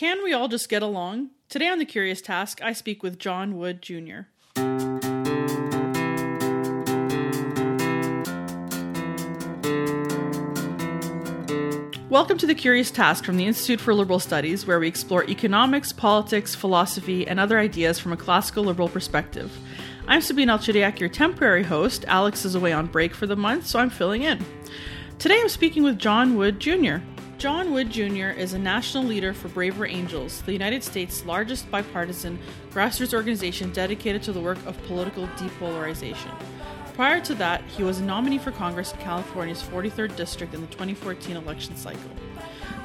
Can we all just get along? Today on The Curious Task, I speak with John Wood Jr. Welcome to The Curious Task from the Institute for Liberal Studies, where we explore economics, politics, philosophy, and other ideas from a classical liberal perspective. I'm Sabine Alchidiak, your temporary host. Alex is away on break for the month, so I'm filling in. Today I'm speaking with John Wood Jr. John Wood Jr. is a national leader for Braver Angels, the United States' largest bipartisan grassroots organization dedicated to the work of political depolarization. Prior to that, he was a nominee for Congress in California's 43rd District in the 2014 election cycle.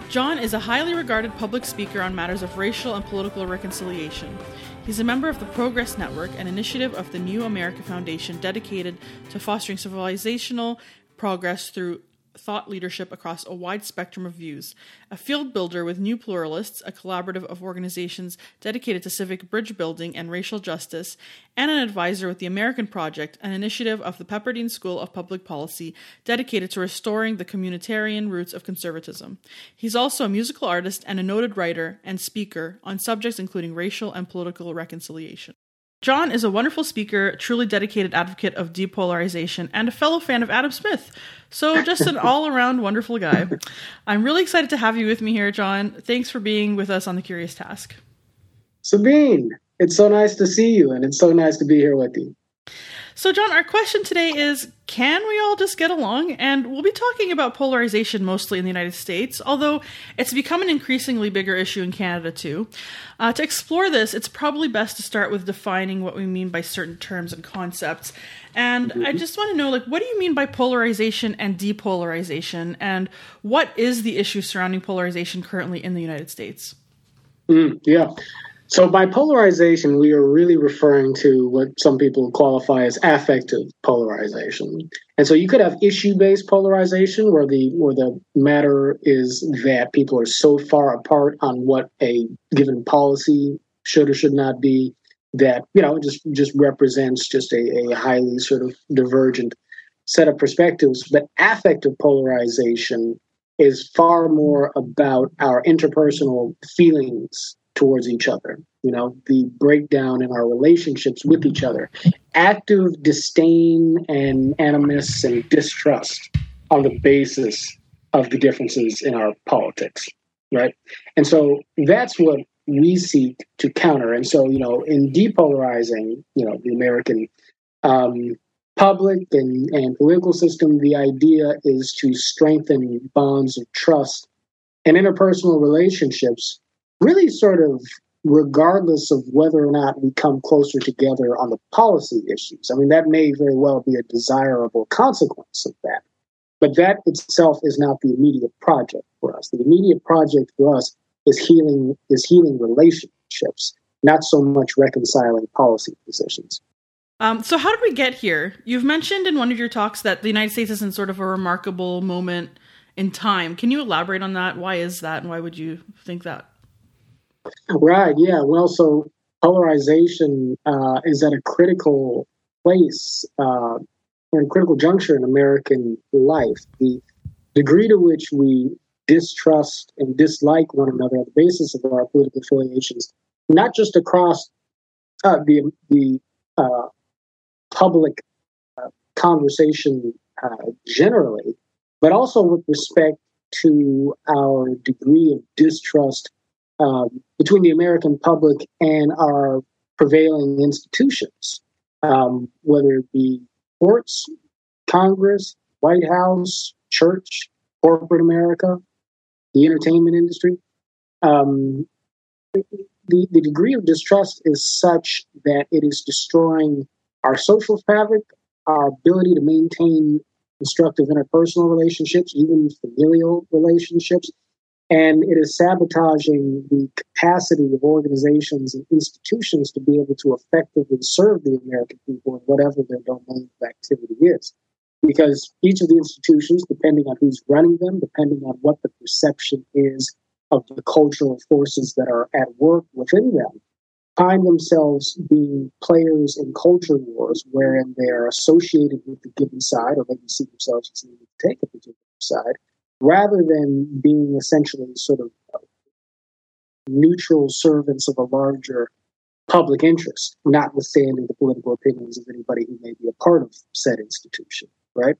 John is a highly regarded public speaker on matters of racial and political reconciliation. He's a member of the Progress Network, an initiative of the New America Foundation dedicated to fostering civilizational progress through thought leadership across a wide spectrum of views, a field builder with New Pluralists, a collaborative of organizations dedicated to civic bridge building and racial justice, and an advisor with the American Project, an initiative of the Pepperdine School of Public Policy dedicated to restoring the communitarian roots of conservatism. He's also a musical artist and a noted writer and speaker on subjects including racial and political reconciliation. John is a wonderful speaker, truly dedicated advocate of depolarization, and a fellow fan of Adam Smith. So, just an all around wonderful guy. I'm really excited to have you with me here, John. Thanks for being with us on The Curious Task. Sabine, it's so nice to see you, and it's so nice to be here with you. So, John, our question today is Can we all just get along? And we'll be talking about polarization mostly in the United States, although it's become an increasingly bigger issue in Canada too. Uh, to explore this, it's probably best to start with defining what we mean by certain terms and concepts. And mm-hmm. I just want to know, like, what do you mean by polarization and depolarization? And what is the issue surrounding polarization currently in the United States? Mm, yeah. So by polarization, we are really referring to what some people qualify as affective polarization. And so you could have issue-based polarization where the where the matter is that people are so far apart on what a given policy should or should not be that, you know, just just represents just a, a highly sort of divergent set of perspectives. But affective polarization is far more about our interpersonal feelings towards each other, you know, the breakdown in our relationships with each other, active disdain and animus and distrust on the basis of the differences in our politics, right? And so that's what we seek to counter. And so, you know, in depolarizing, you know, the American um, public and, and political system, the idea is to strengthen bonds of trust and interpersonal relationships really sort of regardless of whether or not we come closer together on the policy issues. I mean, that may very well be a desirable consequence of that. But that itself is not the immediate project for us. The immediate project for us is healing is healing relationships, not so much reconciling policy positions. Um, so, how did we get here? You've mentioned in one of your talks that the United States is in sort of a remarkable moment in time. Can you elaborate on that? Why is that, and why would you think that? Right. Yeah. Well, so polarization uh, is at a critical place, uh, a critical juncture in American life. The degree to which we distrust and dislike one another on the basis of our political affiliations, not just across uh, the the uh, public uh, conversation uh, generally, but also with respect to our degree of distrust um, between the American public and our prevailing institutions, um, whether it be courts, Congress, White House, church, corporate America, the entertainment industry. Um, the, the degree of distrust is such that it is destroying our social fabric, our ability to maintain constructive interpersonal relationships, even familial relationships, and it is sabotaging the capacity of organizations and institutions to be able to effectively serve the American people in whatever their domain of activity is. Because each of the institutions, depending on who's running them, depending on what the perception is of the cultural forces that are at work within them, find themselves being players in culture wars wherein they are associated with the given side or maybe see themselves as needing to take a particular side rather than being essentially sort of neutral servants of a larger public interest, notwithstanding the political opinions of anybody who may be a part of said institution, right?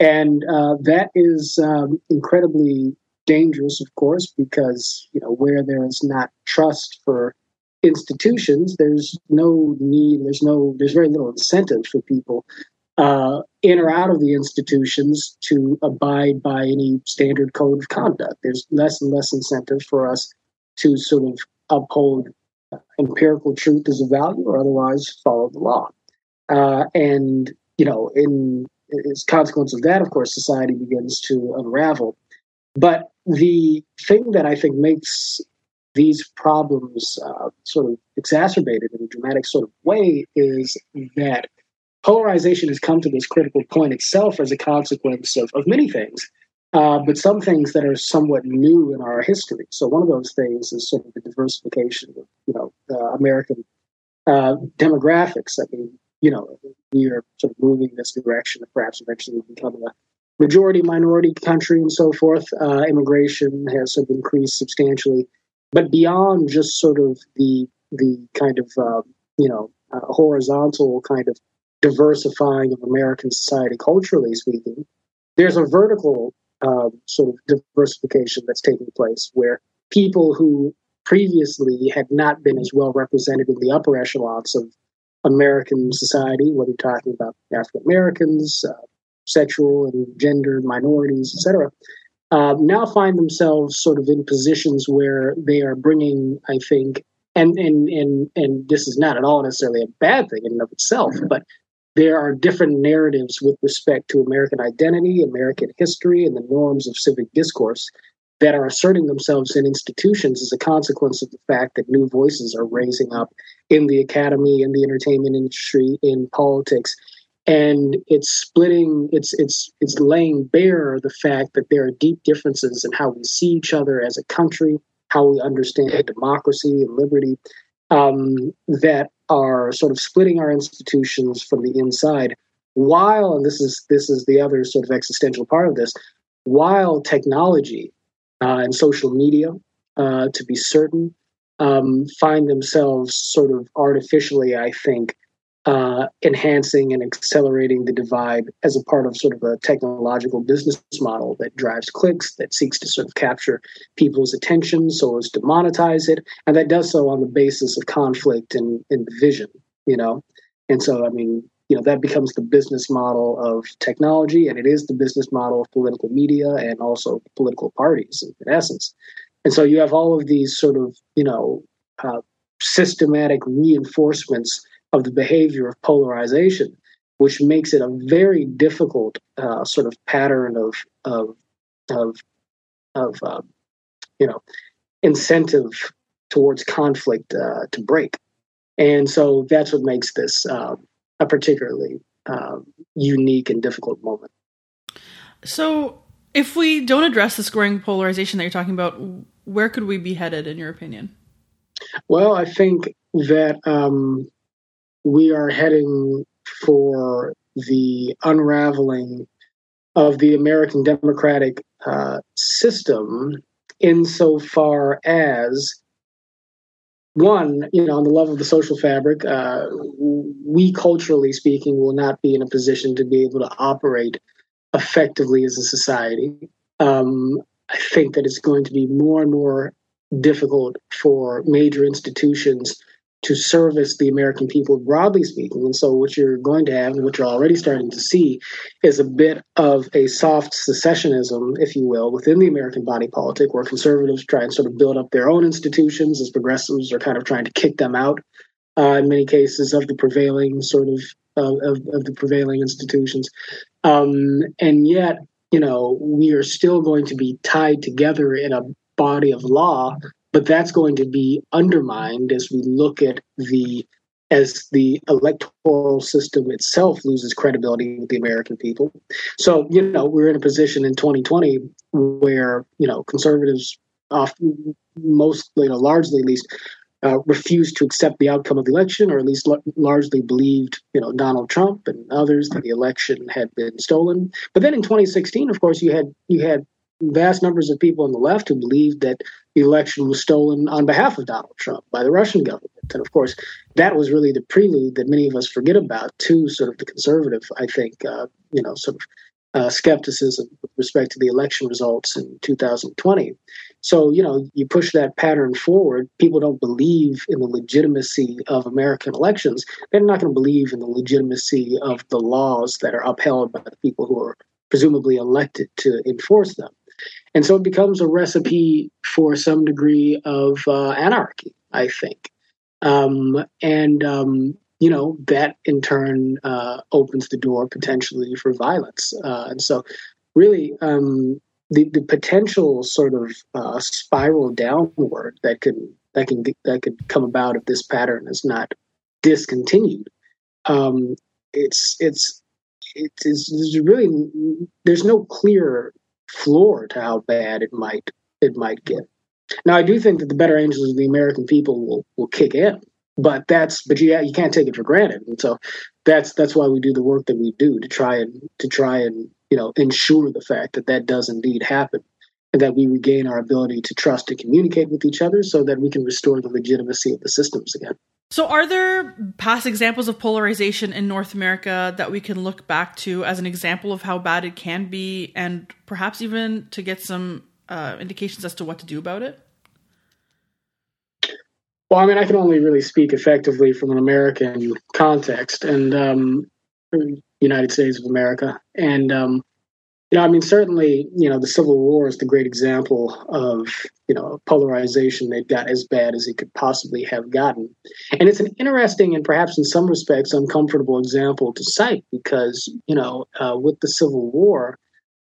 And uh, that is um, incredibly dangerous, of course, because you know where there is not trust for institutions, there's no need, there's no, there's very little incentive for people uh, in or out of the institutions to abide by any standard code of conduct. There's less and less incentive for us to sort of uphold empirical truth as a value or otherwise follow the law. Uh, and, you know, in as consequence of that, of course, society begins to unravel. But the thing that I think makes these problems uh, sort of exacerbated in a dramatic sort of way is that polarization has come to this critical point itself as a consequence of, of many things, uh, but some things that are somewhat new in our history. So one of those things is sort of the diversification of you know uh, American uh, demographics. I mean, you know, we are sort of moving in this direction of perhaps eventually becoming a majority minority country and so forth. Uh, immigration has sort of increased substantially, but beyond just sort of the the kind of uh, you know uh, horizontal kind of diversifying of American society culturally speaking, there's a vertical uh, sort of diversification that's taking place where people who previously had not been as well represented in the upper echelons of American society, whether you're talking about African Americans, uh, sexual and gender minorities, etc., uh, now find themselves sort of in positions where they are bringing, I think, and and and and this is not at all necessarily a bad thing in and of itself, but there are different narratives with respect to American identity, American history, and the norms of civic discourse that are asserting themselves in institutions as a consequence of the fact that new voices are raising up in the academy, in the entertainment industry, in politics. And it's splitting, it's it's it's laying bare the fact that there are deep differences in how we see each other as a country, how we understand democracy and liberty, um, that are sort of splitting our institutions from the inside while and this is this is the other sort of existential part of this while technology uh, and social media uh, to be certain um, find themselves sort of artificially i think uh, enhancing and accelerating the divide as a part of sort of a technological business model that drives clicks, that seeks to sort of capture people's attention so as to monetize it, and that does so on the basis of conflict and, and division, you know? And so, I mean, you know, that becomes the business model of technology, and it is the business model of political media and also political parties in essence. And so you have all of these sort of, you know, uh, systematic reinforcements of the behavior of polarization, which makes it a very difficult uh, sort of pattern of of of of uh, you know incentive towards conflict uh, to break, and so that's what makes this um, a particularly um, unique and difficult moment. So, if we don't address this growing polarization that you're talking about, where could we be headed, in your opinion? Well, I think that um, we are heading for the unraveling of the American democratic uh, system insofar as one, you know, on the level of the social fabric, uh, we culturally speaking will not be in a position to be able to operate effectively as a society. Um, I think that it's going to be more and more difficult for major institutions to service the American people, broadly speaking. And so, what you're going to have, and what you're already starting to see, is a bit of a soft secessionism, if you will, within the American body politic, where conservatives try and sort of build up their own institutions, as progressives are kind of trying to kick them out, uh, in many cases, of the prevailing sort of of, of the prevailing institutions. Um, and yet, you know, we are still going to be tied together in a body of law but that's going to be undermined as we look at the as the electoral system itself loses credibility with the American people. So, you know, we're in a position in 2020 where, you know, conservatives often, mostly, know, largely at least, uh, refused to accept the outcome of the election, or at least l- largely believed, you know, Donald Trump and others that the election had been stolen. But then in 2016, of course, you had you had vast numbers of people on the left who believed that election was stolen on behalf of Donald Trump by the Russian government. And of course, that was really the prelude that many of us forget about to sort of the conservative, I think, uh, you know, sort of uh, skepticism with respect to the election results in 2020. So, you know, you push that pattern forward, people don't believe in the legitimacy of American elections. They're not going to believe in the legitimacy of the laws that are upheld by the people who are presumably elected to enforce them. And so it becomes a recipe for some degree of uh, anarchy, I think. Um, and, um, you know, that in turn uh, opens the door potentially for violence. Uh, and so, really, um, the, the potential sort of uh, spiral downward that can that can that could come about if this pattern is not discontinued. Um, it's it's it's really there's no clear floor to how bad it might it might get. Now, I do think that the better angels of the American people will will kick in, but that's but you you can't take it for granted, and so that's that's why we do the work that we do to try and to try and you know ensure the fact that that does indeed happen, and that we regain our ability to trust and communicate with each other, so that we can restore the legitimacy of the systems again. So, are there past examples of polarization in North America that we can look back to as an example of how bad it can be, and perhaps even to get some uh, indications as to what to do about it? Well, I mean, I can only really speak effectively from an American context and um, United States of America, and um, you know, I mean, certainly, you know, the Civil War is the great example of, you know, polarization that got as bad as it could possibly have gotten. And it's an interesting and perhaps in some respects uncomfortable example to cite because, you know, uh, with the Civil War,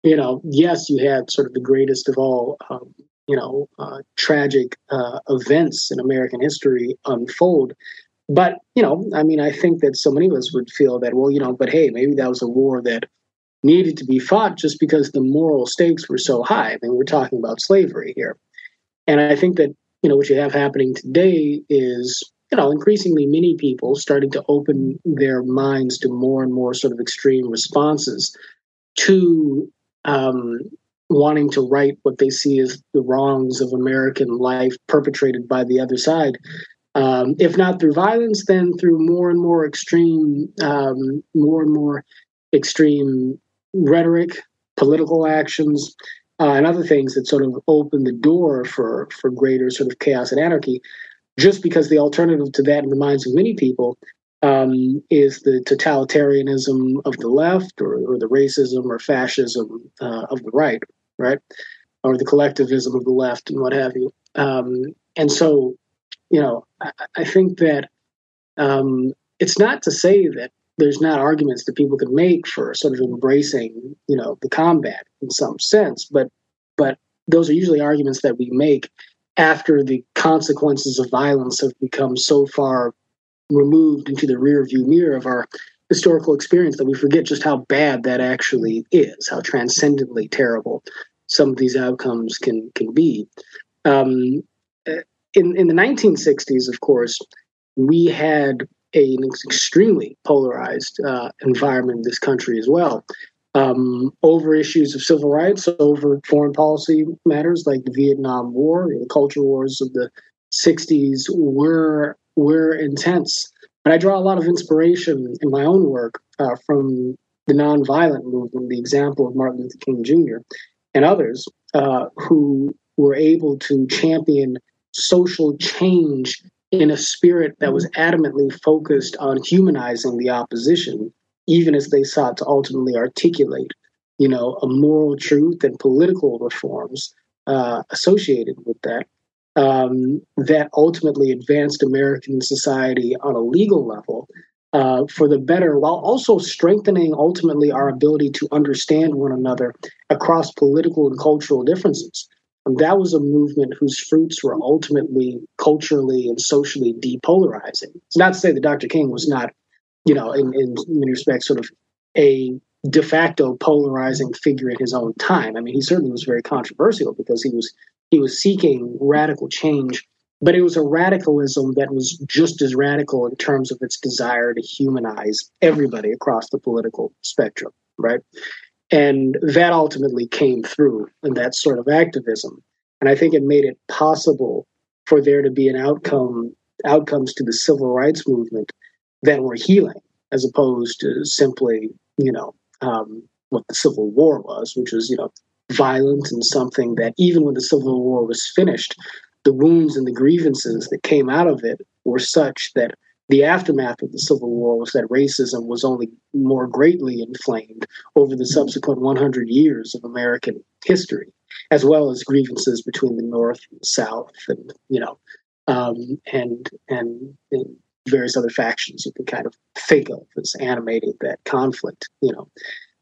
you know, yes, you had sort of the greatest of all, um, you know, uh, tragic uh, events in American history unfold. But, you know, I mean, I think that so many of us would feel that, well, you know, but hey, maybe that was a war that needed to be fought just because the moral stakes were so high. I mean, we're talking about slavery here. And I think that, you know, what you have happening today is, you know, increasingly many people starting to open their minds to more and more sort of extreme responses to um, wanting to right what they see as the wrongs of American life perpetrated by the other side. Um, if not through violence, then through more and more extreme, um, more and more extreme rhetoric, political actions, uh, and other things that sort of open the door for for greater sort of chaos and anarchy. Just because the alternative to that in the minds of many people um, is the totalitarianism of the left, or, or the racism or fascism uh, of the right, right, or the collectivism of the left, and what have you. Um, and so, you know, I, I think that um, it's not to say that there's not arguments that people can make for sort of embracing, you know, the combat in some sense, but but those are usually arguments that we make after the consequences of violence have become so far removed into the rear view mirror of our historical experience that we forget just how bad that actually is, how transcendently terrible some of these outcomes can can be. Um, in in the 1960s, of course, we had a, an extremely polarized uh, environment in this country as well. Um, over issues of civil rights, over foreign policy matters like the Vietnam War, the culture wars of the 60s were were intense. But I draw a lot of inspiration in my own work uh, from the nonviolent movement, the example of Martin Luther King Jr. and others uh, who were able to champion social change in a spirit that was adamantly focused on humanizing the opposition, even as they sought to ultimately articulate, you know, a moral truth and political reforms uh, associated with that. Um, that ultimately advanced American society on a legal level uh, for the better, while also strengthening ultimately our ability to understand one another across political and cultural differences. That was a movement whose fruits were ultimately culturally and socially depolarizing. It's not to say that Dr. King was not, you know, in, in many respects, sort of a de facto polarizing figure in his own time. I mean, he certainly was very controversial because he was he was seeking radical change, but it was a radicalism that was just as radical in terms of its desire to humanize everybody across the political spectrum, right? And that ultimately came through in that sort of activism. And I think it made it possible for there to be an outcome outcomes to the civil rights movement that were healing, as opposed to simply, you know, um, what the Civil War was, which was, you know, violent and something that even when the Civil War was finished, the wounds and the grievances that came out of it were such that the aftermath of the Civil War was that racism was only more greatly inflamed over the subsequent 100 years of American history, as well as grievances between the North and the South, and you know, um, and, and, and various other factions you can kind of think of as animating that conflict. You know,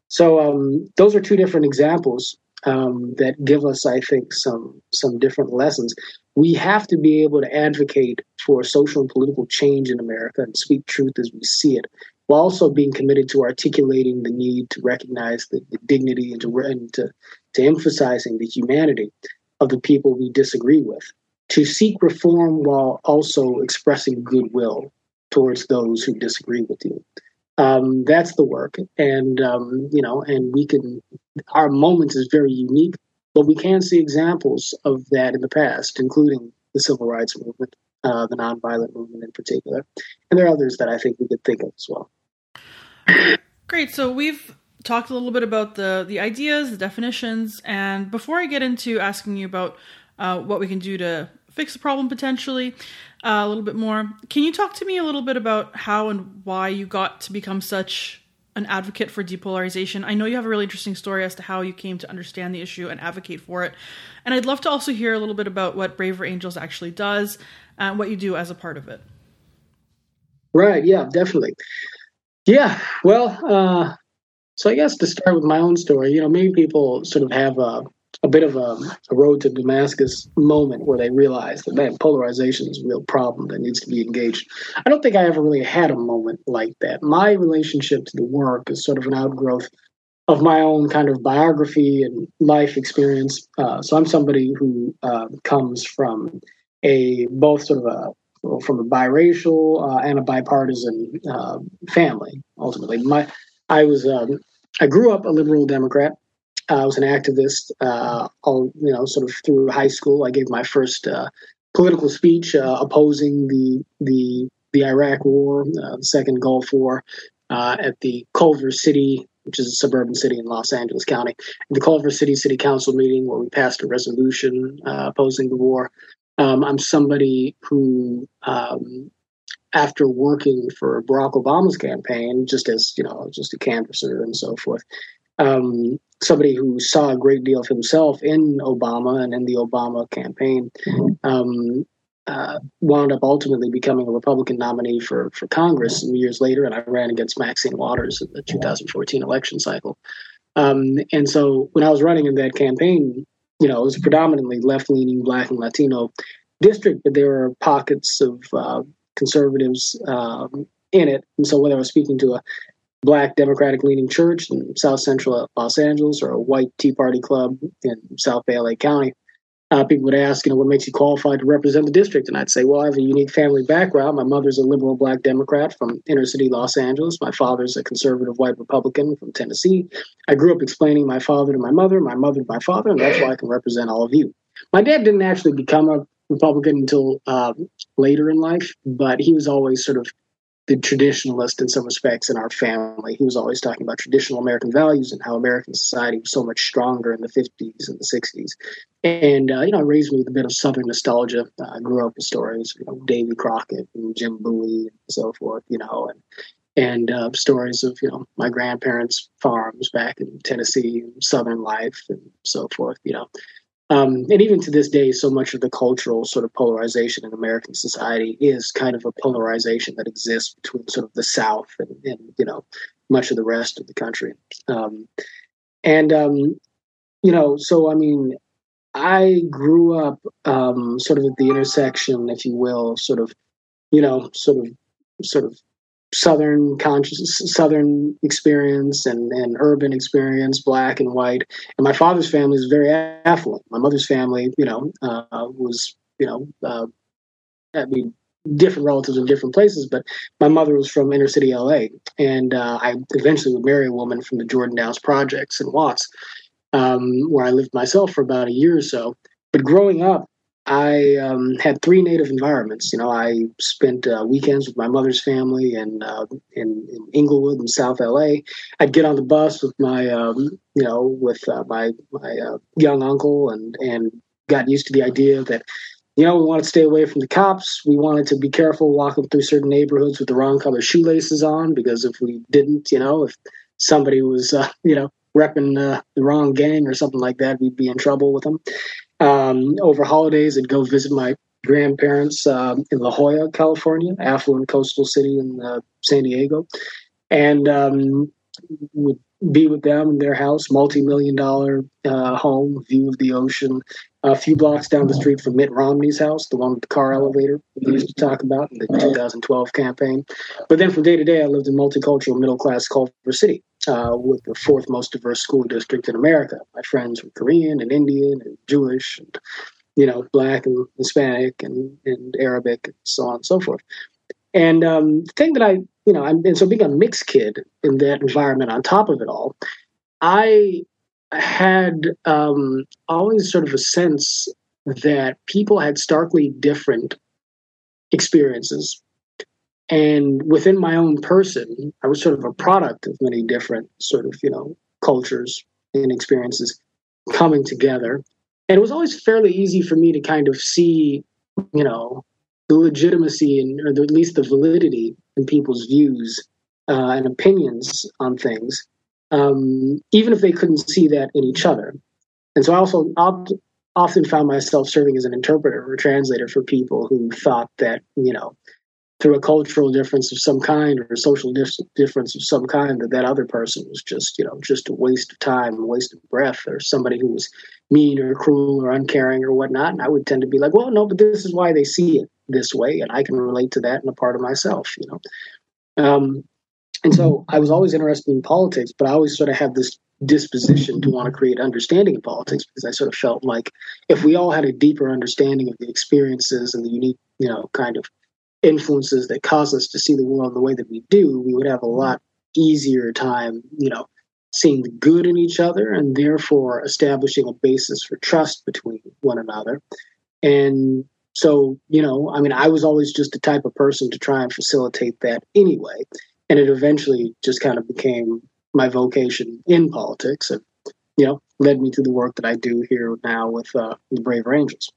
so um, those are two different examples um, that give us, I think, some some different lessons. We have to be able to advocate for social and political change in America and speak truth as we see it, while also being committed to articulating the need to recognize the, the dignity and to, and to to emphasizing the humanity of the people we disagree with. To seek reform while also expressing goodwill towards those who disagree with you um, that's the work and um, you know and we can our moment is very unique but we can see examples of that in the past including the civil rights movement uh, the nonviolent movement in particular and there are others that i think we could think of as well great so we've talked a little bit about the the ideas the definitions and before i get into asking you about uh, what we can do to fix the problem potentially uh, a little bit more. Can you talk to me a little bit about how and why you got to become such an advocate for depolarization? I know you have a really interesting story as to how you came to understand the issue and advocate for it. And I'd love to also hear a little bit about what Braver Angels actually does and what you do as a part of it. Right, yeah, definitely. Yeah, well, uh, so I guess to start with my own story, you know, many people sort of have a a bit of a, a, road to Damascus moment where they realize that man, polarization is a real problem that needs to be engaged. I don't think I ever really had a moment like that. My relationship to the work is sort of an outgrowth of my own kind of biography and life experience. Uh, so I'm somebody who uh, comes from a both sort of a from a biracial uh, and a bipartisan uh, family. Ultimately, my I was um, I grew up a liberal Democrat. I was an activist uh, all you know sort of through high school. I gave my first uh, political speech uh, opposing the the the Iraq War, uh, the Second Gulf War, uh, at the Culver City, which is a suburban city in Los Angeles County, the Culver City City Council meeting where we passed a resolution uh, opposing the war. Um, I'm somebody who. Um, after working for Barack Obama's campaign, just as you know, just a canvasser and so forth, um, somebody who saw a great deal of himself in Obama and in the Obama campaign, um, uh, wound up ultimately becoming a Republican nominee for for Congress years later, and I ran against Maxine Waters in the 2014 election cycle. Um, and so when I was running in that campaign, you know, it was predominantly left leaning Black and Latino district, but there were pockets of uh, conservatives um, in it. And so whether I was speaking to a black Democratic leaning church in South Central Los Angeles or a white Tea Party club in South Bay LA County. Uh, people would ask, you know, what makes you qualified to represent the district? And I'd say, well, I have a unique family background. My mother's a liberal black Democrat from inner city Los Angeles. My father's a conservative white Republican from Tennessee. I grew up explaining my father to my mother, my mother to my father, and that's why I can represent all of you. My dad didn't actually become a Republican until uh, later in life, but he was always sort of the traditionalist in some respects in our family. He was always talking about traditional American values and how American society was so much stronger in the 50s and the 60s. And, uh, you know, it raised me with a bit of Southern nostalgia. Uh, I grew up with stories, you know, Davy Crockett and Jim Bowie and so forth, you know, and and uh, stories of, you know, my grandparents' farms back in Tennessee, Southern life and so forth, you know. Um, and even to this day, so much of the cultural sort of polarization in American society is kind of a polarization that exists between sort of the South and, and you know much of the rest of the country. Um, and um, you know, so I mean, I grew up um, sort of at the intersection, if you will, sort of, you know, sort of, sort of southern conscious southern experience and, and urban experience black and white. And my father's family is very affluent. My mother's family you know uh, was you know uh, i mean different relatives in different places, but my mother was from inner city LA, and uh, I eventually would marry a woman from the Jordan Downs projects in Watts, um, where I lived myself for about a year or so. But growing up, I um, had three native environments. You know, I spent uh, weekends with my mother's family and uh, in, in Inglewood in South LA. I'd get on the bus with my, um, you know, with uh, my my uh, young uncle, and and got used to the idea that, you know, we wanted to stay away from the cops. We wanted to be careful walking through certain neighborhoods with the wrong color shoelaces on, because if we didn't, you know, if somebody was, uh, you know, repping uh, the wrong gang or something like that, we'd be in trouble with them. Um, over holidays, I'd go visit my grandparents um, in La Jolla, California, affluent coastal city in uh, San Diego, and um, would be with them in their house, multi-million dollar uh, home, view of the ocean, a few blocks down the street from Mitt Romney's house, the one with the car elevator we used to talk about in the 2012 campaign. But then from day to day, I lived in multicultural middle class Culver City, uh, with the fourth most diverse school district in America. My friends were Korean and Indian and Jewish and you know black and Hispanic and, and Arabic and so on and so forth. And um, the thing that I you know, I'm, and so being a mixed kid in that environment on top of it all, I had um, always sort of a sense that people had starkly different experiences and within my own person, I was sort of a product of many different sort of, you know, cultures and experiences coming together. And it was always fairly easy for me to kind of see, you know, the legitimacy and or at least the validity in people's views uh, and opinions on things, um, even if they couldn't see that in each other. And so I also often found myself serving as an interpreter or translator for people who thought that, you know, through a cultural difference of some kind or a social dif- difference of some kind that that other person was just you know just a waste of time a waste of breath or somebody who was mean or cruel or uncaring or whatnot. And i would tend to be like well no but this is why they see it this way and i can relate to that in a part of myself you know. Um, and so i was always interested in politics but i always sort of had this disposition to want to create understanding of politics because i sort of felt like if we all had a deeper understanding of the experiences and the unique you know kind of influences that cause us to see the world the way that we do, we would have a lot easier time, you know, seeing the good in each other and therefore establishing a basis for trust between one another. And so, you know, I mean, I was always just the type of person to try and facilitate that anyway. And it eventually just kind of became my vocation in politics and, you know, led me to the work that I do here now with uh, the Braver Angels.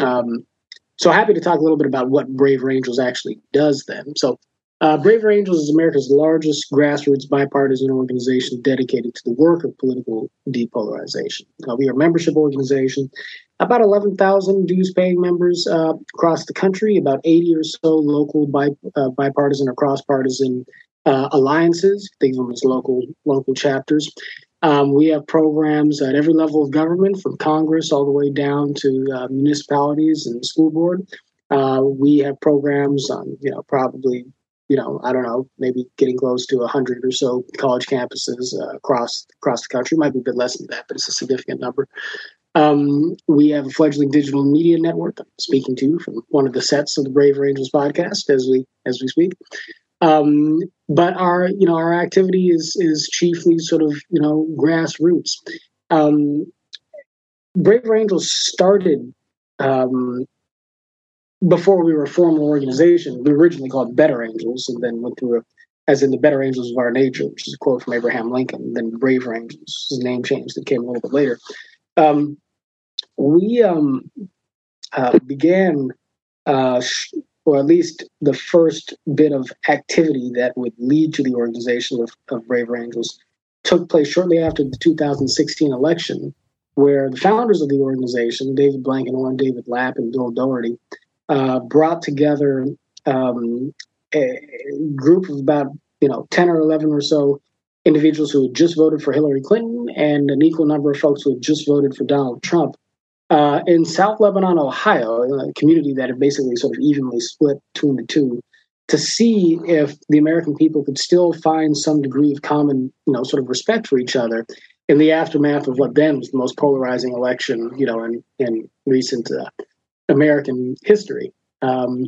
Um, so happy to talk a little bit about what Braver Angels actually does then. So uh, Braver Angels is America's largest grassroots bipartisan organization dedicated to the work of political depolarization. Uh, we are a membership organization, about 11,000 dues paying members uh, across the country, about 80 or so local bi- uh, bipartisan or cross partisan uh, alliances, think of them as local, local chapters. Um, we have programs at every level of government, from Congress all the way down to uh, municipalities and school board. Uh, we have programs on, you know, probably, you know, I don't know, maybe getting close to hundred or so college campuses uh, across across the country. Might be a bit less than that, but it's a significant number. Um, we have a fledgling digital media network. I'm speaking to from one of the sets of the Braver Angels podcast as we as we speak. Um, but our you know our activity is is chiefly sort of you know grassroots. Um, Braver Angels started um, before we were a formal organization. We originally called Better Angels, and then went through a, as in the Better Angels of Our Nature, which is a quote from Abraham Lincoln. Then Braver Angels, his name changed. It came a little bit later. Um, we um, uh, began uh, or at least the first bit of activity that would lead to the organization of, of Braver Angels, took place shortly after the 2016 election, where the founders of the organization, David Blankenhorn, David Lapp, and Bill Doherty, uh, brought together um, a group of about you know 10 or 11 or so individuals who had just voted for Hillary Clinton and an equal number of folks who had just voted for Donald Trump uh, in South Lebanon, Ohio, a community that had basically sort of evenly split between the two, to see if the American people could still find some degree of common, you know, sort of respect for each other in the aftermath of what then was the most polarizing election, you know, in in recent uh, American history. Um,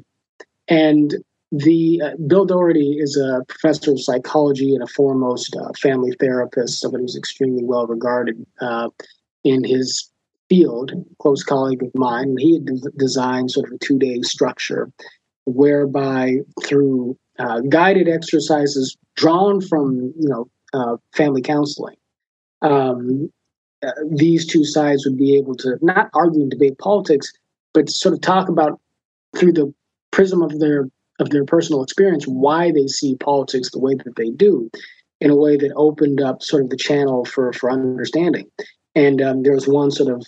and the uh, Bill Doherty is a professor of psychology and a foremost uh, family therapist, somebody who's extremely well regarded uh, in his field, close colleague of mine. He had de- designed sort of a two day structure whereby through uh, guided exercises drawn from you know uh, family counseling, um, uh, these two sides would be able to not argue and debate politics, but sort of talk about through the prism of their of their personal experience why they see politics the way that they do, in a way that opened up sort of the channel for for understanding. And um, there was one sort of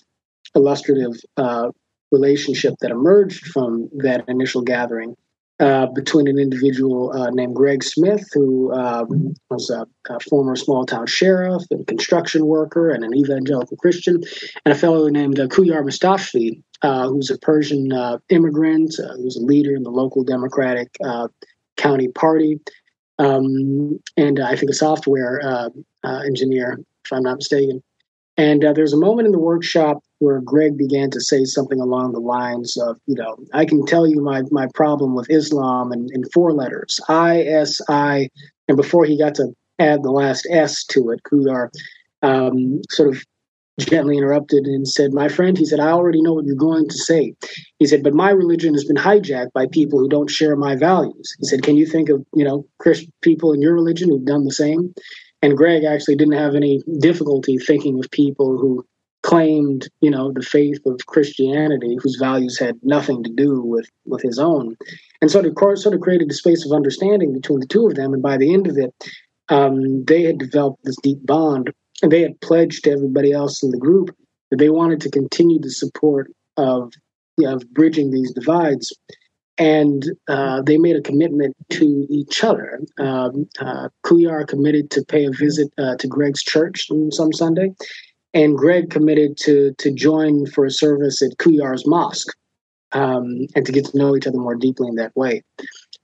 illustrative uh, relationship that emerged from that initial gathering uh, between an individual uh, named Greg Smith, who um, was a, a, former small town sheriff and construction worker and an evangelical Christian, and a fellow named uh, Kouhyar Mostashari, uh, who's a Persian uh, immigrant, uh, who's a leader in the local Democratic County Party, um, and I think a software engineer, if I'm not mistaken. And there's a moment in the workshop where Greg began to say something along the lines of, you know, I can tell you my, my problem with Islam in, in four letters I, S, I. And before he got to add the last S to it, Kudar um, sort of gently interrupted and said, My friend, he said, I already know what you're going to say. He said, But my religion has been hijacked by people who don't share my values. He said, Can you think of, you know, Christian people in your religion who've done the same? And Greg actually didn't have any difficulty thinking of people who claimed, you know, the faith of Christianity, whose values had nothing to do with with his own, and so of sort of created a space of understanding between the two of them. And by the end of it, um, they had developed this deep bond, and they had pledged to everybody else in the group that they wanted to continue the support of you know, of bridging these divides and uh, they made a commitment to each other. Um, uh, Kouhyar committed to pay a visit uh, to Greg's church on some Sunday, and Greg committed to to join for a service at Kouhyar's mosque, um, and to get to know each other more deeply in that way.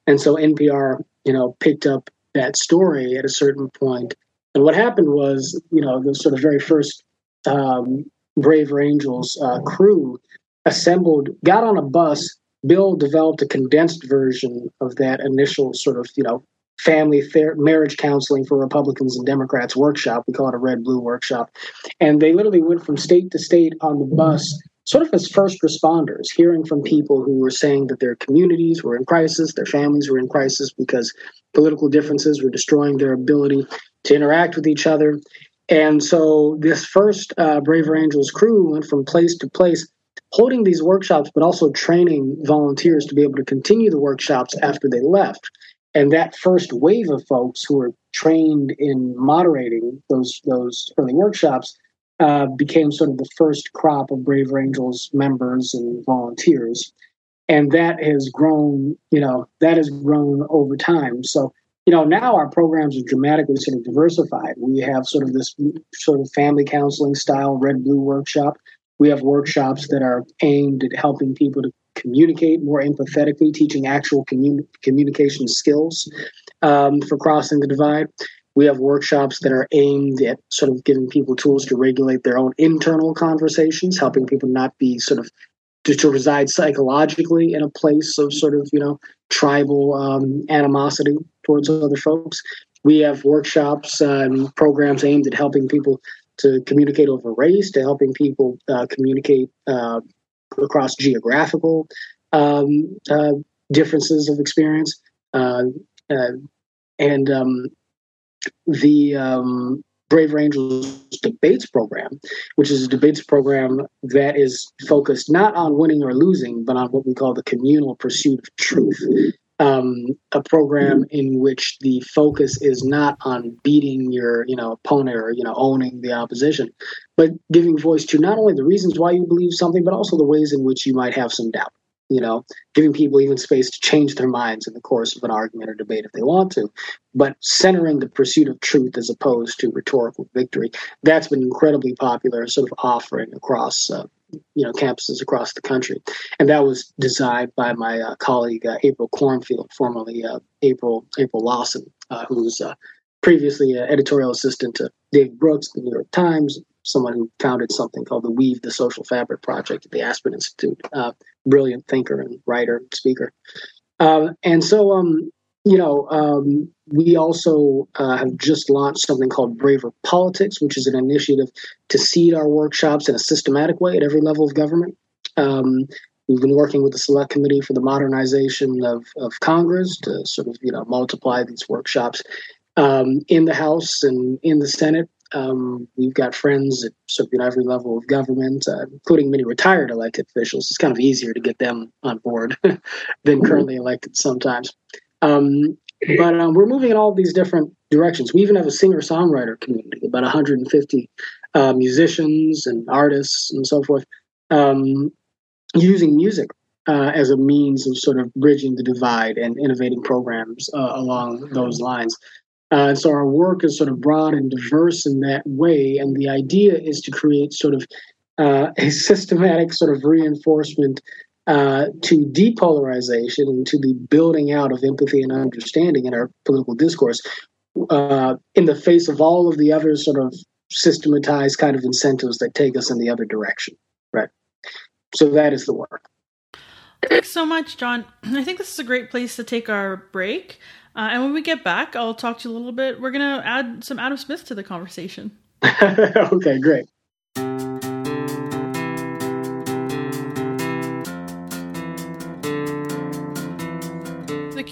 And so NPR, you know, picked up that story at a certain point. And what happened was, you know, the sort of very first um, Braver Angels uh, crew assembled, got on a bus Bill developed a condensed version of that initial sort of, you know, family ther- marriage counseling for Republicans and Democrats workshop. We call it a red blue workshop. And they literally went from state to state on the bus, sort of as first responders, hearing from people who were saying that their communities were in crisis, their families were in crisis because political differences were destroying their ability to interact with each other. And so this first uh, Braver Angels crew went from place to place holding these workshops, but also training volunteers to be able to continue the workshops after they left. And that first wave of folks who were trained in moderating those those early workshops uh, became sort of the first crop of Braver Angels members and volunteers, and that has grown. You know, that has grown over time. So you know, now our programs are dramatically sort of diversified. We have sort of this sort of family counseling style red blue workshop. We have workshops that are aimed at helping people to communicate more empathetically, teaching actual commun- communication skills um, for crossing the divide. We have workshops that are aimed at sort of giving people tools to regulate their own internal conversations, helping people not be sort of to, to reside psychologically in a place of sort of you know tribal um, animosity towards other folks. We have workshops and programs aimed at helping people to communicate over race, to helping people uh, communicate uh, across geographical um, uh, differences of experience. Uh, uh, and um, the um, Braver Angels debates program, which is a debates program that is focused not on winning or losing, but on what we call the communal pursuit of truth um, a program in which the focus is not on beating your you know opponent or you know owning the opposition, but giving voice to not only the reasons why you believe something, but also the ways in which you might have some doubt you know, giving people even space to change their minds in the course of an argument or debate if they want to, but centering the pursuit of truth as opposed to rhetorical victory. That's been incredibly popular, sort of offering across, uh, you know, campuses across the country. And that was designed by my uh, colleague uh, April Cornfield, formerly uh, April April Lawson, uh, who was uh, previously an editorial assistant to Dave Brooks, the New York Times, someone who founded something called the Weave the Social Fabric Project at the Aspen Institute. Uh, brilliant thinker and writer, and speaker. Uh, and so, um, you know, um, we also uh, have just launched something called Braver Politics, which is an initiative to seed our workshops in a systematic way at every level of government. Um, we've been working with the Select Committee for the Modernization of, of Congress to sort of, you know, multiply these workshops um, in the House and in the Senate. Um, we've got friends at sort of every level of government, uh, including many retired elected officials. It's kind of easier to get them on board than mm-hmm. currently elected sometimes. Um, but um, we're moving in all these different directions. We even have a singer songwriter community, about 150 uh, musicians and artists and so forth, um, using music uh, as a means of sort of bridging the divide and innovating programs uh, along those lines. Uh, and so our work is sort of broad and diverse in that way. And the idea is to create sort of uh, a systematic sort of reinforcement uh, to depolarization and to the building out of empathy and understanding in our political discourse uh, in the face of all of the other sort of systematized kind of incentives that take us in the other direction. Right. So that is the work. Thanks so much, John. I think this is a great place to take our break. Uh, and when we get back, I'll talk to you a little bit. We're going to add some Adam Smith to the conversation. okay, great.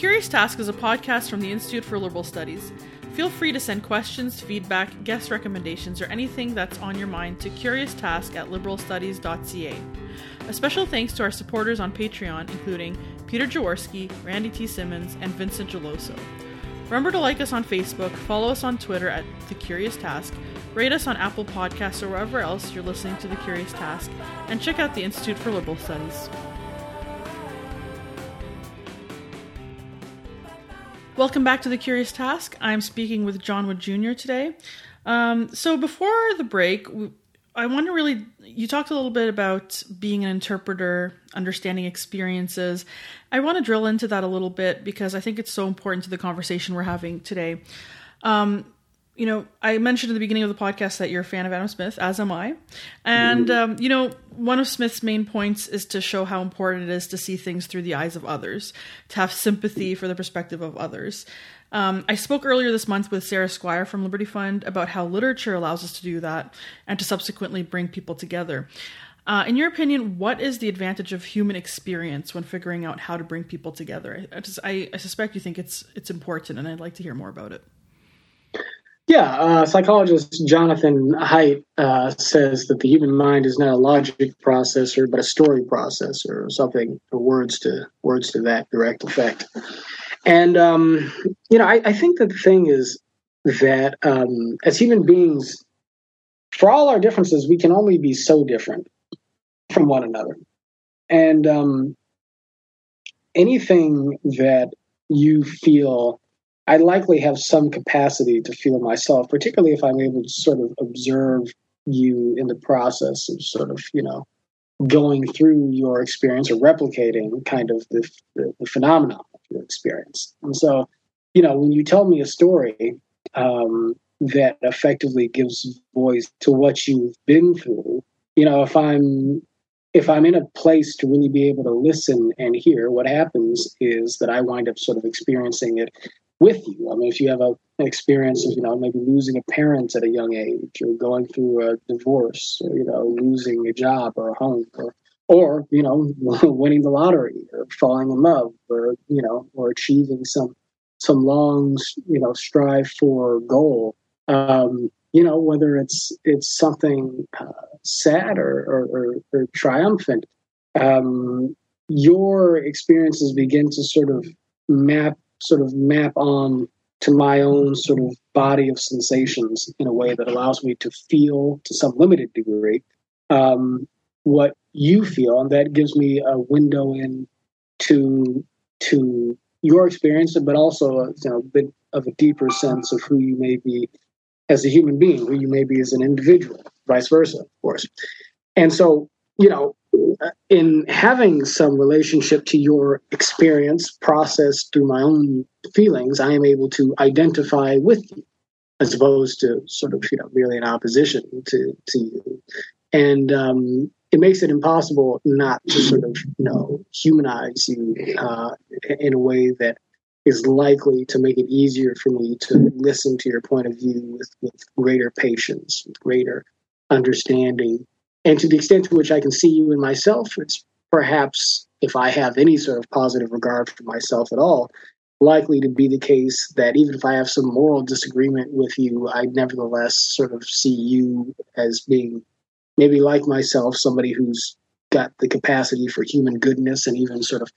Curious Task is a podcast from the Institute for Liberal Studies. Feel free to send questions, feedback, guest recommendations, or anything that's on your mind to curioustask at liberalstudies.ca. A special thanks to our supporters on Patreon, including Peter Jaworski, Randy T. Simmons, and Vincent Geloso. Remember to like us on Facebook, follow us on Twitter at The Curious Task, rate us on Apple Podcasts or wherever else you're listening to The Curious Task, and check out the Institute for Liberal Studies. Welcome back to The Curious Task. I'm speaking with John Wood Jr. today. Um, so before the break, I want to really, you talked a little bit about being an interpreter, understanding experiences. I want to drill into that a little bit because I think it's so important to the conversation we're having today. Um, you know, I mentioned at the beginning of the podcast that you're a fan of Adam Smith, as am I. And, mm-hmm. um, you know, one of Smith's main points is to show how important it is to see things through the eyes of others, to have sympathy for the perspective of others. Um, I spoke earlier this month with Sarah Skwire from Liberty Fund about how literature allows us to do that and to subsequently bring people together. Uh, in your opinion, what is the advantage of human experience when figuring out how to bring people together? I, just, I, I suspect you think it's it's important, and I'd like to hear more about it. Yeah, uh, psychologist Jonathan Haidt uh, says that the human mind is not a logic processor, but a story processor, or something, or words to words to that direct effect. And um, you know, I, I, think that the thing is that um, as human beings, for all our differences, we can only be so different from one another. And um, anything that you feel, I likely have some capacity to feel myself, particularly if I'm able to sort of observe you in the process of sort of, you know, going through your experience or replicating kind of the, the, the phenomenon of your experience. And so, you know, when you tell me a story um, that effectively gives voice to what you've been through, you know, if I'm if I'm in a place to really be able to listen and hear, what happens is that I wind up sort of experiencing it with you. I mean, if you have a, an experience of, you know, maybe losing a parent at a young age or going through a divorce or, you know, losing a job or a home or, or, you know, winning the lottery or falling in love or, you know, or achieving some, some long, you know, strive for goal. Um, you know, whether it's, it's something uh, sad or, or, or, or triumphant, um, your experiences begin to sort of map sort of map on to my own sort of body of sensations in a way that allows me to feel to some limited degree um, what you feel, and that gives me a window in to to your experience, but also a, you know, a bit of a deeper sense of who you may be as a human being, who you may be as an individual, vice versa, of course. And so, you know, in having some relationship to your experience processed through my own feelings, I am able to identify with you as opposed to sort of, you know, merely in opposition to, to you. And um, it makes it impossible not to sort of you know humanize you uh, in a way that is likely to make it easier for me to listen to your point of view with, with greater patience, with greater understanding. And to the extent to which I can see you in myself, it's perhaps, if I have any sort of positive regard for myself at all, likely to be the case that even if I have some moral disagreement with you, I nevertheless sort of see you as being maybe like myself, somebody who's got the capacity for human goodness and even sort of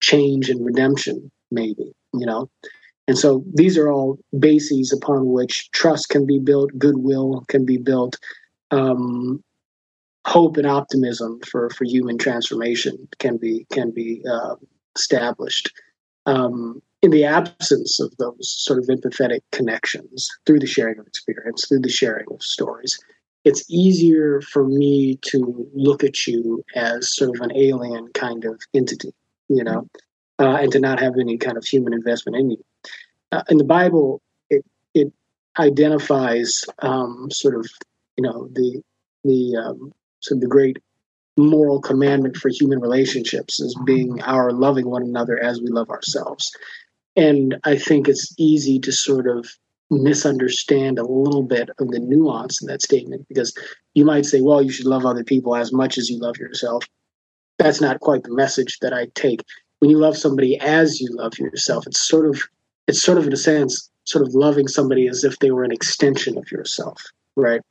change and redemption, maybe, you know? And so these are all bases upon which trust can be built, goodwill can be built, um, hope and optimism for, for human transformation can be can be uh, established. Um, in the absence of those sort of empathetic connections through the sharing of experience, through the sharing of stories, it's easier for me to look at you as sort of an alien kind of entity, you know, uh, and to not have any kind of human investment in you. Uh, in the Bible, it it identifies um, sort of you know the the um, of the great moral commandment for human relationships as being our loving one another as we love ourselves. And I think it's easy to sort of misunderstand a little bit of the nuance in that statement because you might say, well, you should love other people as much as you love yourself. That's not quite the message that I take. When you love somebody as you love yourself, it's sort of it's sort of in a sense sort of loving somebody as if they were an extension of yourself, right?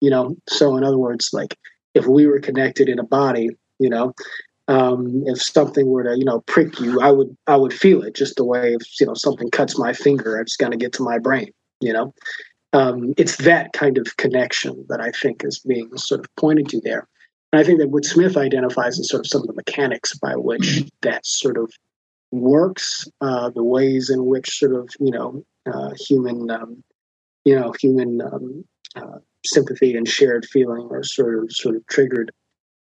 You know, so in other words, like if we were connected in a body, you know, um, if something were to you know prick you i would i would feel it just the way if you know something cuts my finger it's going to get to my brain you know? Um, it's that kind of connection that i think is being sort of pointed to there. And i think that what smith identifies is sort of some of the mechanics by which that sort of works uh, the ways in which sort of you know uh, human um, you know human um, uh, sympathy and shared feeling are sort of sort of triggered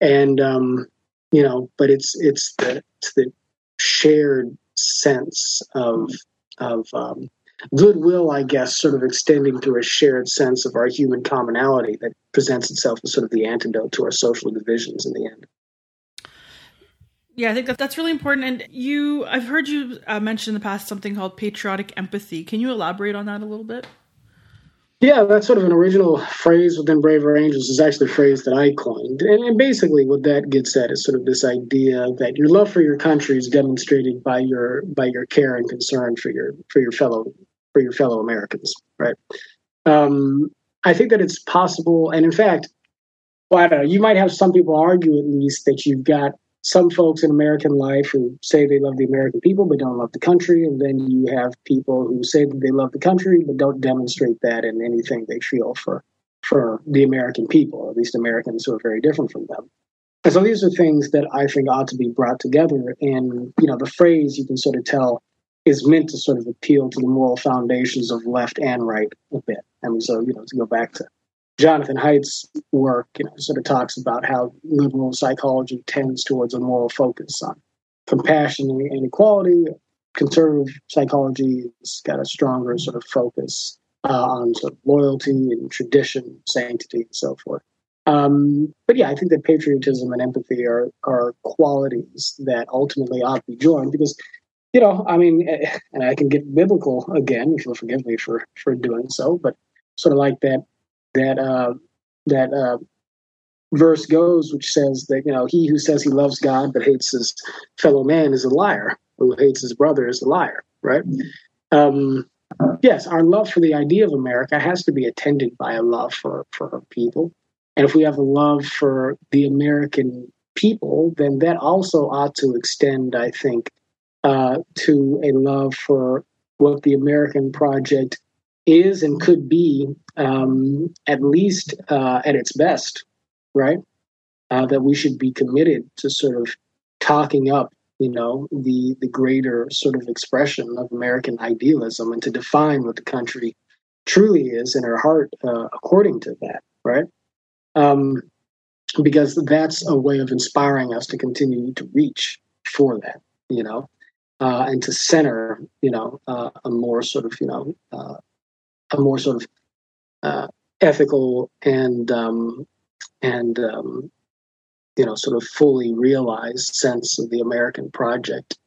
and um, you know, but it's it's the it's the shared sense of of um, goodwill, I guess, sort of extending through a shared sense of our human commonality that presents itself as sort of the antidote to our social divisions in the end. Yeah, I think that that's really important. And you, I've heard you uh, mention in the past something called patriotic empathy. Can you elaborate on that a little bit? Yeah, that's sort of an original phrase within Braver Angels. is actually a phrase that I coined. And, and, basically what that gets at is sort of this idea that your love for your country is demonstrated by your by your care and concern for your for your fellow for your fellow Americans, right? Um, I think that it's possible, and in fact, well, I don't know, you might have some people argue at least that you've got some folks in American life who say they love the American people but don't love the country, and then you have people who say that they love the country but don't demonstrate that in anything they feel for for the American people, at least Americans who are very different from them. And so these are things that I think ought to be brought together. And you know, the phrase you can sort of tell is meant to sort of appeal to the moral foundations of left and right a bit. And so, you know, to go back to Jonathan Haidt's work, you know, sort of talks about how liberal psychology tends towards a moral focus on compassion and equality. Conservative psychology has got a stronger sort of focus uh, on sort of loyalty and tradition, sanctity, and so forth. Um, but yeah, I think that patriotism and empathy are are qualities that ultimately ought to be joined because, you know, I mean, and I can get biblical again, if you'll forgive me for for doing so, but sort of like that that uh, that uh, verse goes, which says that you know he who says he loves God but hates his fellow man is a liar. Who hates his brother is a liar. Right? Um, yes, our love for the idea of America has to be attended by a love for for people, and if we have a love for the American people, then that also ought to extend, I think, uh, to a love for what the American project is and could be um, at least uh, at its best, right? Uh, that we should be committed to sort of talking up, you know, the the greater sort of expression of American idealism and to define what the country truly is in our heart uh, according to that, right? Um, because that's a way of inspiring us to continue to reach for that, you know, uh, and to center, you know, uh, a more sort of, you know, uh, a more sort of uh, ethical and um, and um, you know, sort of fully realized sense of the American project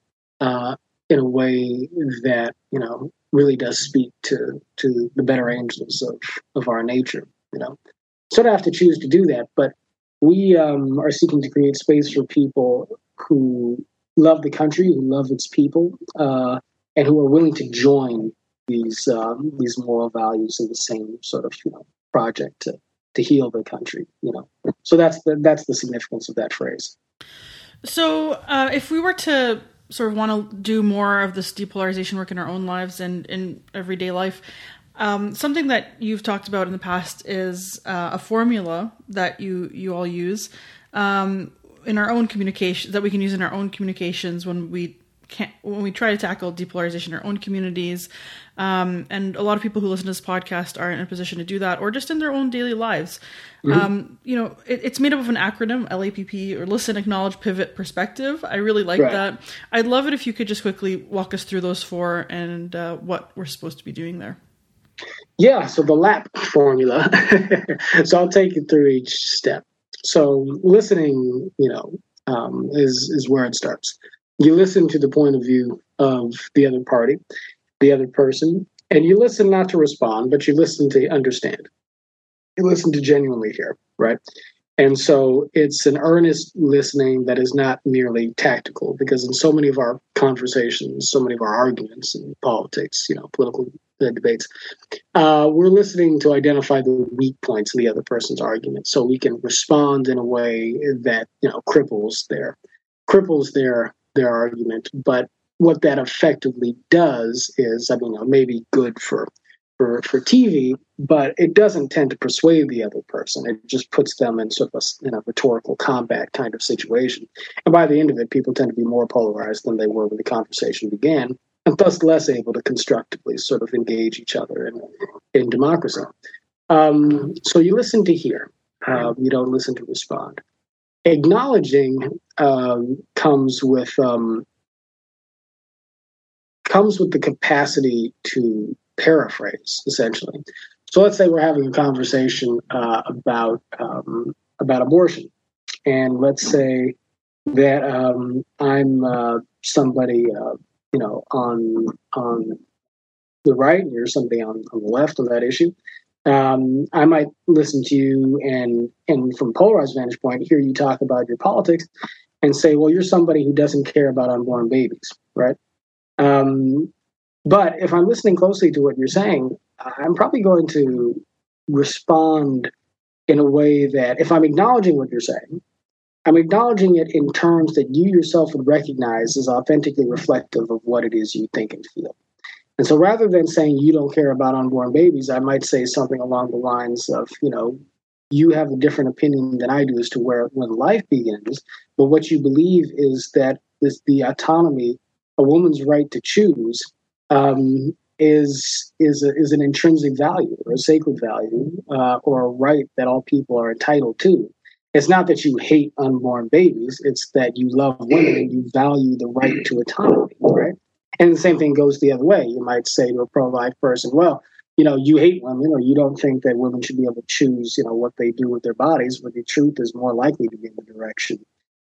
uh, in a way that you know really does speak to to the better angels of of our nature. You know, sort of have to choose to do that, but we um, are seeking to create space for people who love the country, who love its people, uh, and who are willing to join these um, these moral values in the same sort of you know project to to heal the country. You know, so that's the that's the significance of that phrase. So, uh, if we were to sort of want to do more of this depolarization work in our own lives and in everyday life, um, something that you've talked about in the past is uh, a formula that you you all use um, in our own communication that we can use in our own communications when we can when we try to tackle depolarization in our own communities. Um, and a lot of people who listen to this podcast are in a position to do that, or just in their own daily lives. Mm-hmm. Um, you know, it, it's made up of an acronym, LAPP, or Listen, Acknowledge, Pivot, Perspective. I really like right. that. I'd love it if you could just quickly walk us through those four and uh, what we're supposed to be doing there. Yeah, so the LAPP formula. so I'll take you through each step. So listening, you know, um, is is where it starts. You listen to the point of view of the other party, the other person, and you listen not to respond, but you listen to understand. You listen to genuinely hear, right? And so it's an earnest listening that is not merely tactical, because in so many of our conversations, so many of our arguments in politics, you know, political uh, debates, uh, we're listening to identify the weak points in the other person's argument, so we can respond in a way that you know cripples their cripples their their argument. But what that effectively does is, I mean, maybe good for for, for TV, but it doesn't tend to persuade the other person. It just puts them in sort of a, in a rhetorical combat kind of situation. And by the end of it, people tend to be more polarized than they were when the conversation began, and thus less able to constructively sort of engage each other in, in democracy. Um, so you listen to hear, uh, you don't listen to respond. Acknowledging um, comes with um, comes with the capacity to paraphrase, essentially. So let's say we're having a conversation uh, about um, about abortion, and let's say that um, I'm uh, somebody, uh, you know, on on the right, and you're somebody on, on the left of that issue. Um, I might listen to you and and from polarized vantage point, hear you talk about your politics, and say, well, you're somebody who doesn't care about unborn babies, right? Um, but if I'm listening closely to what you're saying, I'm probably going to respond in a way that if I'm acknowledging what you're saying, I'm acknowledging it in terms that you yourself would recognize as authentically reflective of what it is you think and feel. And so rather than saying you don't care about unborn babies, I might say something along the lines of, you know, you have a different opinion than I do as to where when life begins, but what you believe is that this the autonomy, a woman's right to choose, um, is is a, is an intrinsic value or a sacred value uh, or a right that all people are entitled to. It's not that you hate unborn babies; it's that you love women and you value the right to autonomy, right? And the same thing goes the other way. You might say to a pro-life person, "Well, you know, you hate women, or you don't think that women should be able to choose, you know, what they do with their bodies." But the truth is more likely to be in the direction,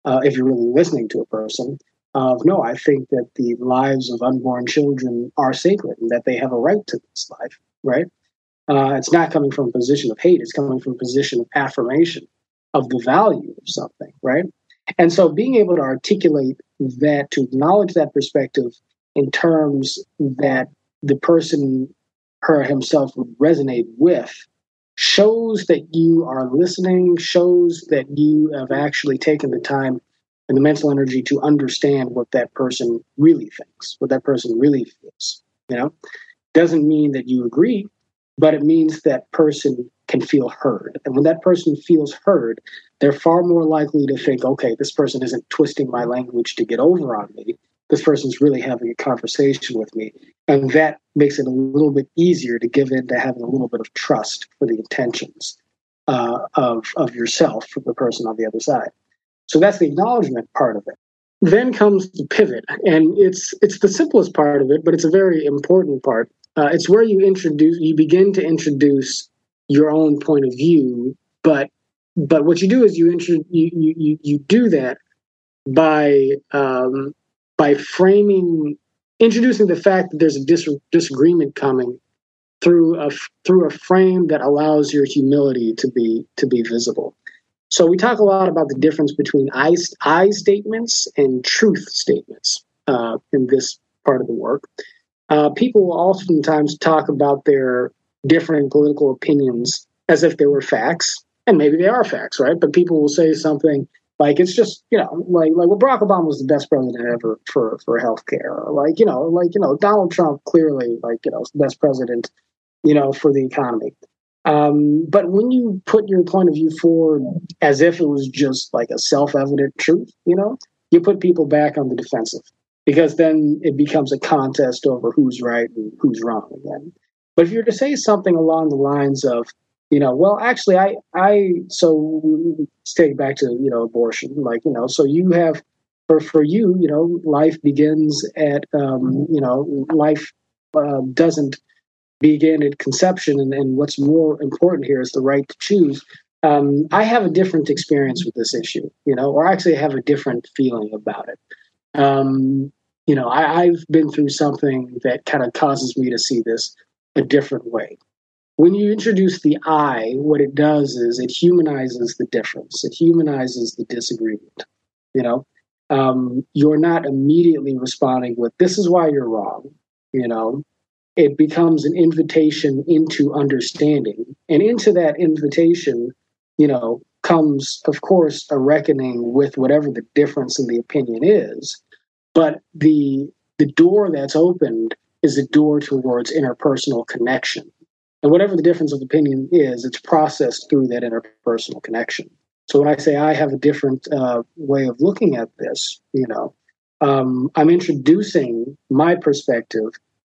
uh, if you're really listening to a person, of no, I think that the lives of unborn children are sacred and that they have a right to this life, right? Uh, it's not coming from a position of hate, it's coming from a position of affirmation of the value of something, right? And so being able to articulate that, to acknowledge that perspective in terms that the person, her himself, would resonate with, shows that you are listening, shows that you have actually taken the time and the mental energy to understand what that person really thinks, what that person really feels. You know, doesn't mean that you agree, but it means that person can feel heard. And when that person feels heard, they're far more likely to think, okay, this person isn't twisting my language to get over on me. This person's really having a conversation with me. And that makes it a little bit easier to give in to having a little bit of trust for the intentions uh, of, of yourself for the person on the other side. So that's the acknowledgement part of it. Then comes the pivot, and it's it's the simplest part of it, but it's a very important part. Uh, it's where you introduce, you begin to introduce your own point of view, but but what you do is you, intro, you, you, you do that by um, by framing introducing the fact that there's a dis- disagreement coming through a through a frame that allows your humility to be to be visible. So we talk a lot about the difference between I, I statements and truth statements uh, in this part of the work. Uh, people will oftentimes talk about their differing political opinions as if they were facts, and maybe they are facts, right? But people will say something like it's just you know like like well Barack Obama was the best president ever for for healthcare. Like you know like you know Donald Trump clearly like you know the best president you know for the economy. Um, but when you put your point of view forward as if it was just like a self evident truth, you know, you put people back on the defensive because then it becomes a contest over who's right and who's wrong again. But if you're to say something along the lines of, you know, well, actually, I, I, so let's take back to, you know, abortion. Like, you know, so you have, for, for you, you know, life begins at, um, you know, life uh, doesn't begin at conception. And, and what's more important here is the right to choose. Um, I have a different experience with this issue, you know, or actually have a different feeling about it. Um, you know, I, I've been through something that kind of causes me to see this a different way when you introduce the I, what it does is it humanizes the difference. It humanizes the disagreement. You know, um, you're not immediately responding with "This is why you're wrong." You know, it becomes an invitation into understanding, and into that invitation, you know, comes, of course, a reckoning with whatever the difference in the opinion is. But the the door that's opened is a door towards interpersonal connection and whatever the difference of opinion is, it's processed through that interpersonal connection. So when I say I have a different uh, way of looking at this, you know, um, I'm introducing my perspective,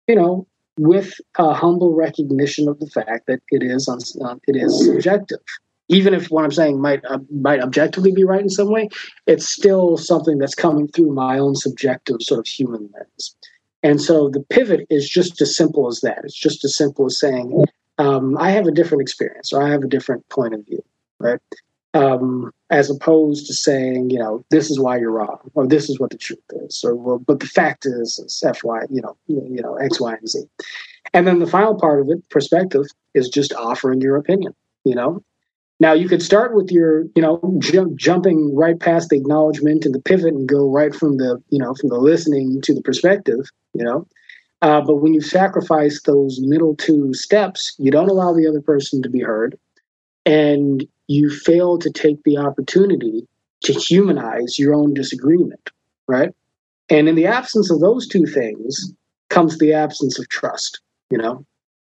you know, with a humble recognition of the fact that it is uh, it is subjective. Even if what I'm saying might uh, might objectively be right in some way, it's still something that's coming through my own subjective sort of human lens. And so the pivot is just as simple as that. It's just as simple as saying, um, I have a different experience or I have a different point of view, right? Um, as opposed to saying, you know, this is why you're wrong or this is what the truth is, or well, but the fact is, is F, Y, you know, you know, X, Y, and Z. And then the final part of it, perspective, is just offering your opinion, you know, now you could start with your, you know, jump, jumping right past the acknowledgement and the pivot and go right from the, you know, from the listening to the perspective, you know. Uh, but when you sacrifice those middle two steps, you don't allow the other person to be heard, and you fail to take the opportunity to humanize your own disagreement, right? And in the absence of those two things comes the absence of trust, you know,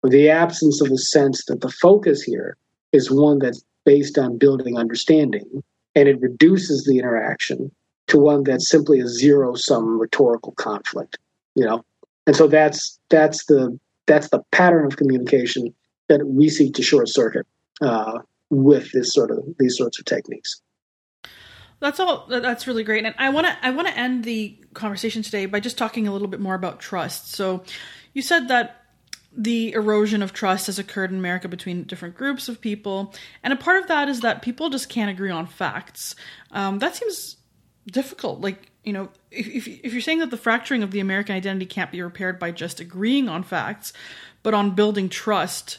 the absence of a sense that the focus here is one that's based on building understanding, and it reduces the interaction to one that's simply a zero sum rhetorical conflict. You know, and so that's that's the that's the pattern of communication that we seek to short circuit uh, with this sort of these sorts of techniques. That's all. That's really great, and I want to I want to end the conversation today by just talking a little bit more about trust. So, you said that the erosion of trust has occurred in America between different groups of people, and a part of that is that people just can't agree on facts. Um, that seems difficult. Like you know, if if you're saying that the fracturing of the American identity can't be repaired by just agreeing on facts, but on building trust,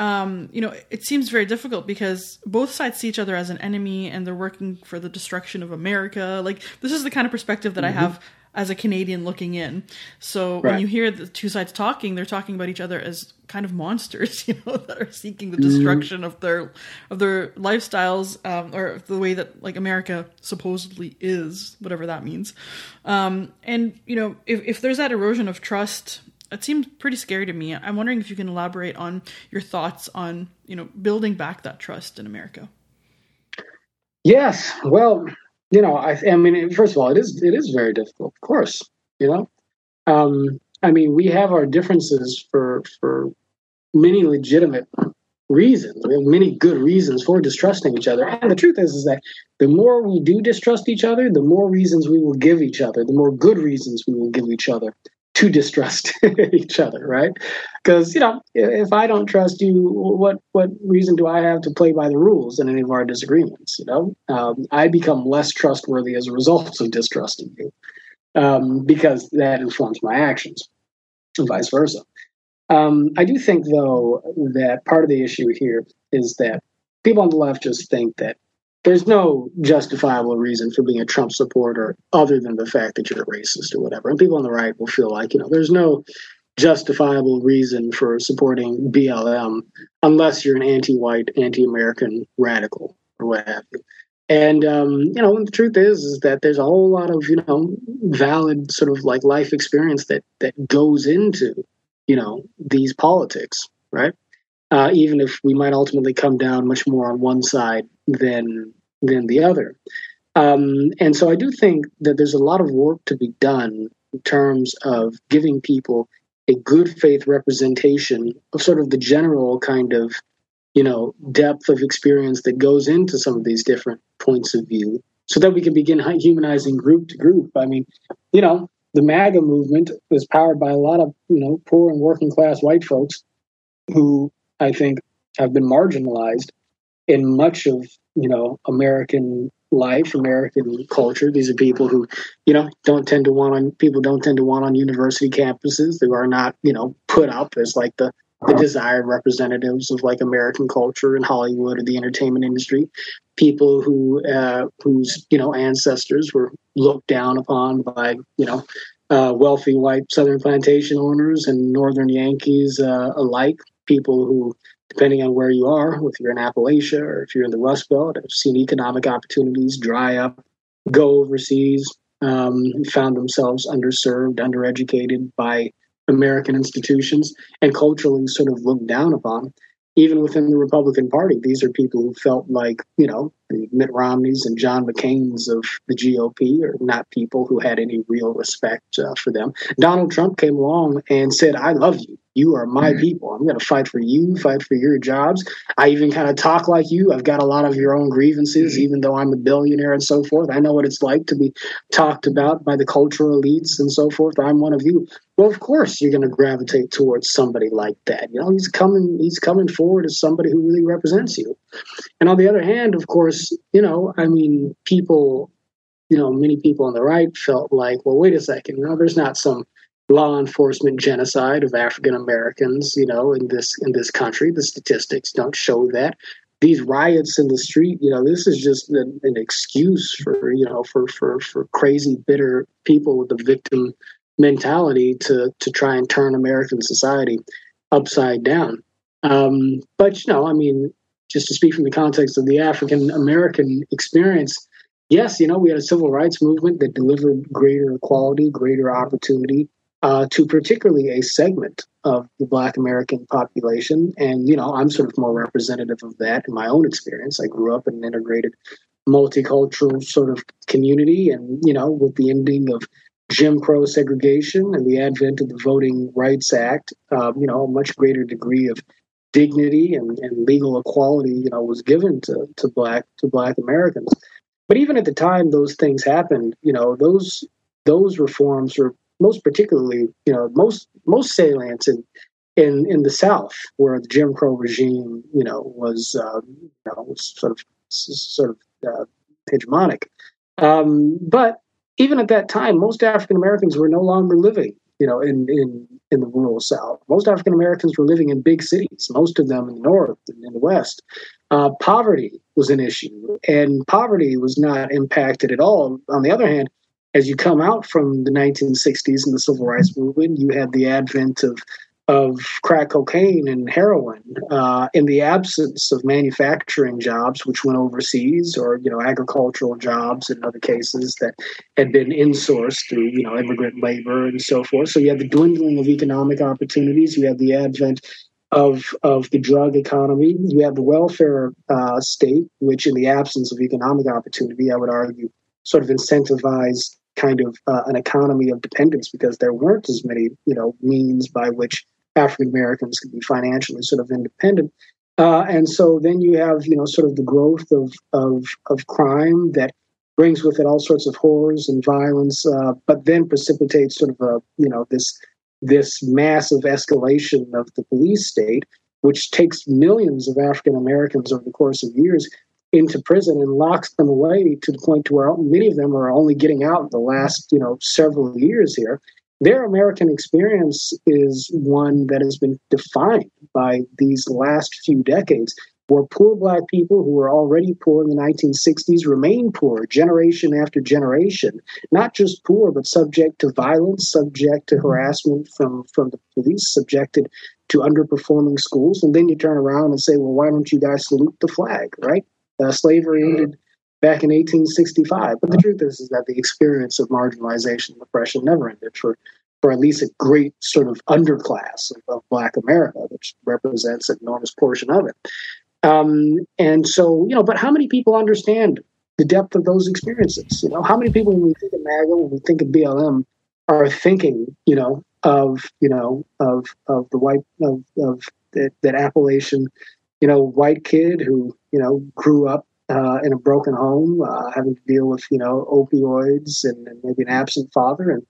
um, you know, it seems very difficult because both sides see each other as an enemy and they're working for the destruction of America. Like this is the kind of perspective that mm-hmm. I have as a Canadian looking in. So right. when you hear the two sides talking, they're talking about each other as kind of monsters, you know, that are seeking the mm-hmm. destruction mm. of their of their lifestyles, um, or the way that like America supposedly is, whatever that means. Um, and you know, if if there's that erosion of trust, it seems pretty scary to me. I'm wondering if you can elaborate on your thoughts on you know building back that trust in America. Yes, well, you know, I, I mean, first of all, it is it is very difficult, of course. You know, um, I mean, we have our differences for for many legitimate reasons. We have many good reasons for distrusting each other. And the truth is, is that the more we do distrust each other, the more reasons we will give each other, the more good reasons we will give each other to distrust each other, right? Because you know, if I don't trust you, what what reason do I have to play by the rules in any of our disagreements? You know, um, I become less trustworthy as a result of distrusting you, um, because that informs my actions, and vice versa. Um, I do think, though, that part of the issue here is that people on the left just think that there's no justifiable reason for being a Trump supporter other than the fact that you're a racist or whatever. And people on the right will feel like, you know, there's no justifiable reason for supporting BLM unless you're an anti-white, anti-American radical or what have you. And um, you know, the truth is, is that there's a whole lot of you know valid sort of like life experience that that goes into you know these politics, right? Uh, even if we might ultimately come down much more on one side than than the other. Um, and so I do think that there's a lot of work to be done in terms of giving people a good faith representation of sort of the general kind of you know depth of experience that goes into some of these different points of view so that we can begin humanizing group to group i mean you know the maga movement was powered by a lot of you know poor and working class white folks who i think have been marginalized in much of you know American life, American culture. These are people who, you know, don't tend to want on people don't tend to want on university campuses. They are not, you know, put up as like the the desired representatives of like American culture and Hollywood or the entertainment industry. People who uh, whose you know ancestors were looked down upon by you know uh, wealthy white Southern plantation owners and Northern Yankees uh, alike. People who depending on where you are, if you're in Appalachia or if you're in the Rust Belt, have seen economic opportunities dry up, go overseas, um, found themselves underserved, undereducated by American institutions, and culturally sort of looked down upon. Even within the Republican Party, these are people who felt like, you know, the Mitt Romneys and John McCain's of the GOP are not people who had any real respect uh, for them. Donald Trump came along and said, I love you. You are my mm-hmm. people. I'm going to fight for you, fight for your jobs. I even kind of talk like you. I've got a lot of your own grievances, mm-hmm. even though I'm a billionaire and so forth. I know what it's like to be talked about by the cultural elites and so forth. I'm one of you. Well, of course, you're going to gravitate towards somebody like that. You know, he's coming. He's coming forward as somebody who really represents you. And on the other hand, of course, you know, I mean, people, you know, many people on the right felt like, well, wait a second, you know, there's not some law enforcement genocide of African Americans, you know, in this in this country. The statistics don't show that. These riots in the street, you know, this is just an, an excuse for you know for for for crazy, bitter people with the victim mentality to to try and turn American society upside down. Um, but you know, I mean, just to speak from the context of the African American experience, yes, you know, we had a civil rights movement that delivered greater equality, greater opportunity, uh, to particularly a segment of the Black American population. And, you know, I'm sort of more representative of that in my own experience. I grew up in an integrated multicultural sort of community. And, you know, with the ending of Jim Crow segregation and the advent of the Voting Rights Act, um, you know, a much greater degree of dignity and, and legal equality, you know, was given to, to black to black Americans. But even at the time those things happened, you know, those those reforms were most particularly, you know, most most salient in in in the South, where the Jim Crow regime, you know, was uh, you know was sort of sort of uh, hegemonic. Um, but even at that time, most African Americans were no longer living, you know, in in in the rural South. Most African Americans were living in big cities. Most of them in the North and in the West. Uh, poverty was an issue, and poverty was not impacted at all. On the other hand, as you come out from the 1960s and the civil rights movement, you had the advent of of crack cocaine and heroin uh, in the absence of manufacturing jobs, which went overseas, or you know agricultural jobs in other cases that had been insourced through you know immigrant labor and so forth. So you had the dwindling of economic opportunities. You had the advent of of the drug economy. You have the welfare uh, state, which in the absence of economic opportunity, I would argue, sort of incentivized kind of uh, an economy of dependence because there weren't as many you know means by which African Americans could be financially sort of independent. Uh, and so then you have, you know, sort of the growth of, of, of crime that brings with it all sorts of horrors and violence, uh, but then precipitates sort of a you know this this massive escalation of the police state, which takes millions of African Americans over the course of years into prison and locks them away to the point to where many of them are only getting out in the last you know several years here. Their american experience is one that has been defined by these last few decades where poor black people who were already poor in the 1960s remain poor generation after generation. Not just poor but subject to violence subject to harassment from from the police subjected to underperforming schools. And then you turn around and say well why don't you guys salute the flag right uh, slavery ended back in 1865. But the truth is, is that the experience of marginalization and oppression never ended for, for at least a great sort of underclass of, of Black America, which represents an enormous portion of it. Um, and so, you know, but how many people understand the depth of those experiences? You know, how many people, when we think of MAGA, when we think of BLM, are thinking, you know, of you know of of the white of, of that, that Appalachian you know, white kid who, you know, grew up uh, in a broken home, uh, having to deal with, you know, opioids and, and, maybe an absent father, and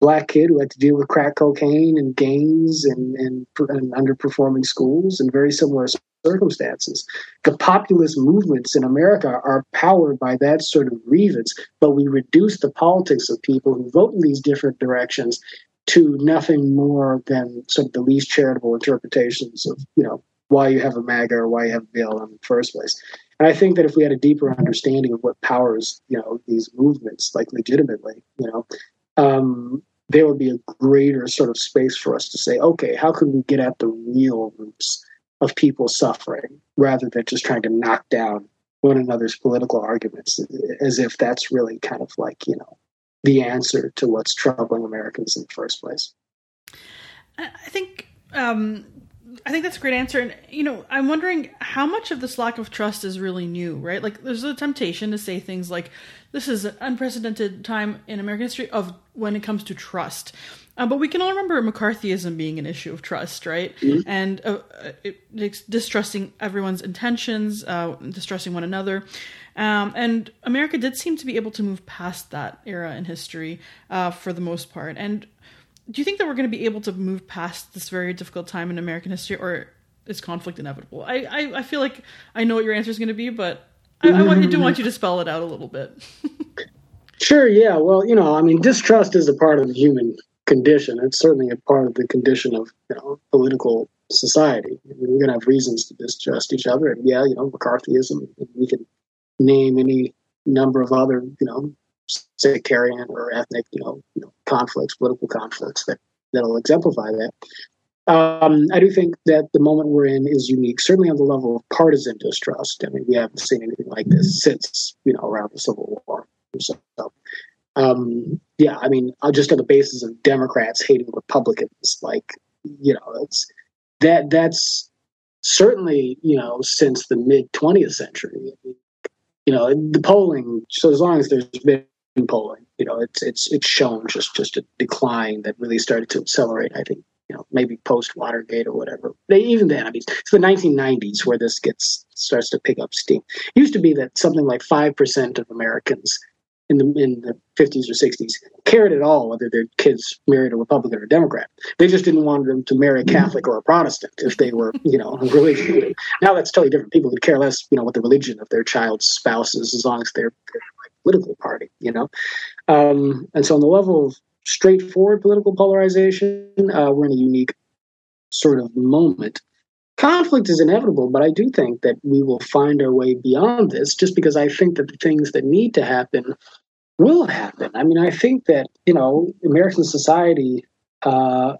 black kid who had to deal with crack cocaine and gangs and, and, and underperforming schools and very similar circumstances. The populist movements in America are powered by that sort of grievance, but we reduce the politics of people who vote in these different directions to nothing more than sort of the least charitable interpretations of, you know, why you have a MAGA or why you have a BLM in the first place. And I think that if we had a deeper understanding of what powers, you know, these movements, like legitimately, you know, um, there would be a greater sort of space for us to say, okay, how can we get at the real roots of people suffering rather than just trying to knock down one another's political arguments as if that's really kind of like, you know, the answer to what's troubling Americans in the first place. I think um, I think that's a great answer. And, you know, I'm wondering how much of this lack of trust is really new, right? Like, there's a temptation to say things like, this is an unprecedented time in American history of when it comes to trust. Uh, but we can all remember McCarthyism being an issue of trust, right? Mm-hmm. And uh, it, distrusting everyone's intentions, uh, distrusting one another. Um, and America did seem to be able to move past that era in history uh, for the most part. And do you think that we're going to be able to move past this very difficult time in American history, or is conflict inevitable? I, I, I feel like I know what your answer is going to be, but I, I, want, do want you to spell it out a little bit. sure. Yeah. Well, you know, I mean, distrust is a part of the human condition. It's certainly a part of the condition of you know political society. I mean, we're going to have reasons to distrust each other, and yeah, you know, McCarthyism. We can name any number of other you know sectarian or ethnic, you know, you know, conflicts, political conflicts that that'll exemplify that. Um, I do think that the moment we're in is unique, certainly on the level of partisan distrust. I mean, we haven't seen anything like this since you know around the Civil War. So, um, yeah, I mean, uh, just on the basis of Democrats hating Republicans, like you know, it's that that's certainly you know since the mid 20th century. You know, the polling. So as long as there's been polling. You know, it's it's it's shown just just a decline that really started to accelerate. I think you know maybe post Watergate or whatever. They, even then, I mean, it's the 1990s where this gets starts to pick up steam. It used to be that something like five percent of Americans in the in the 50s or 60s cared at all whether their kids married a Republican or a Democrat. They just didn't want them to marry a Catholic or a Protestant if they were, you know, religious. Now that's totally different. People could care less, you know, what the religion of their child's spouse is as long as they're, they're political party, you know? Um, and so on the level of straightforward political polarization, uh, we're in a unique sort of moment. Conflict is inevitable, but I do think that we will find our way beyond this just because I think that the things that need to happen will happen. I mean, I think that, you know, American society uh,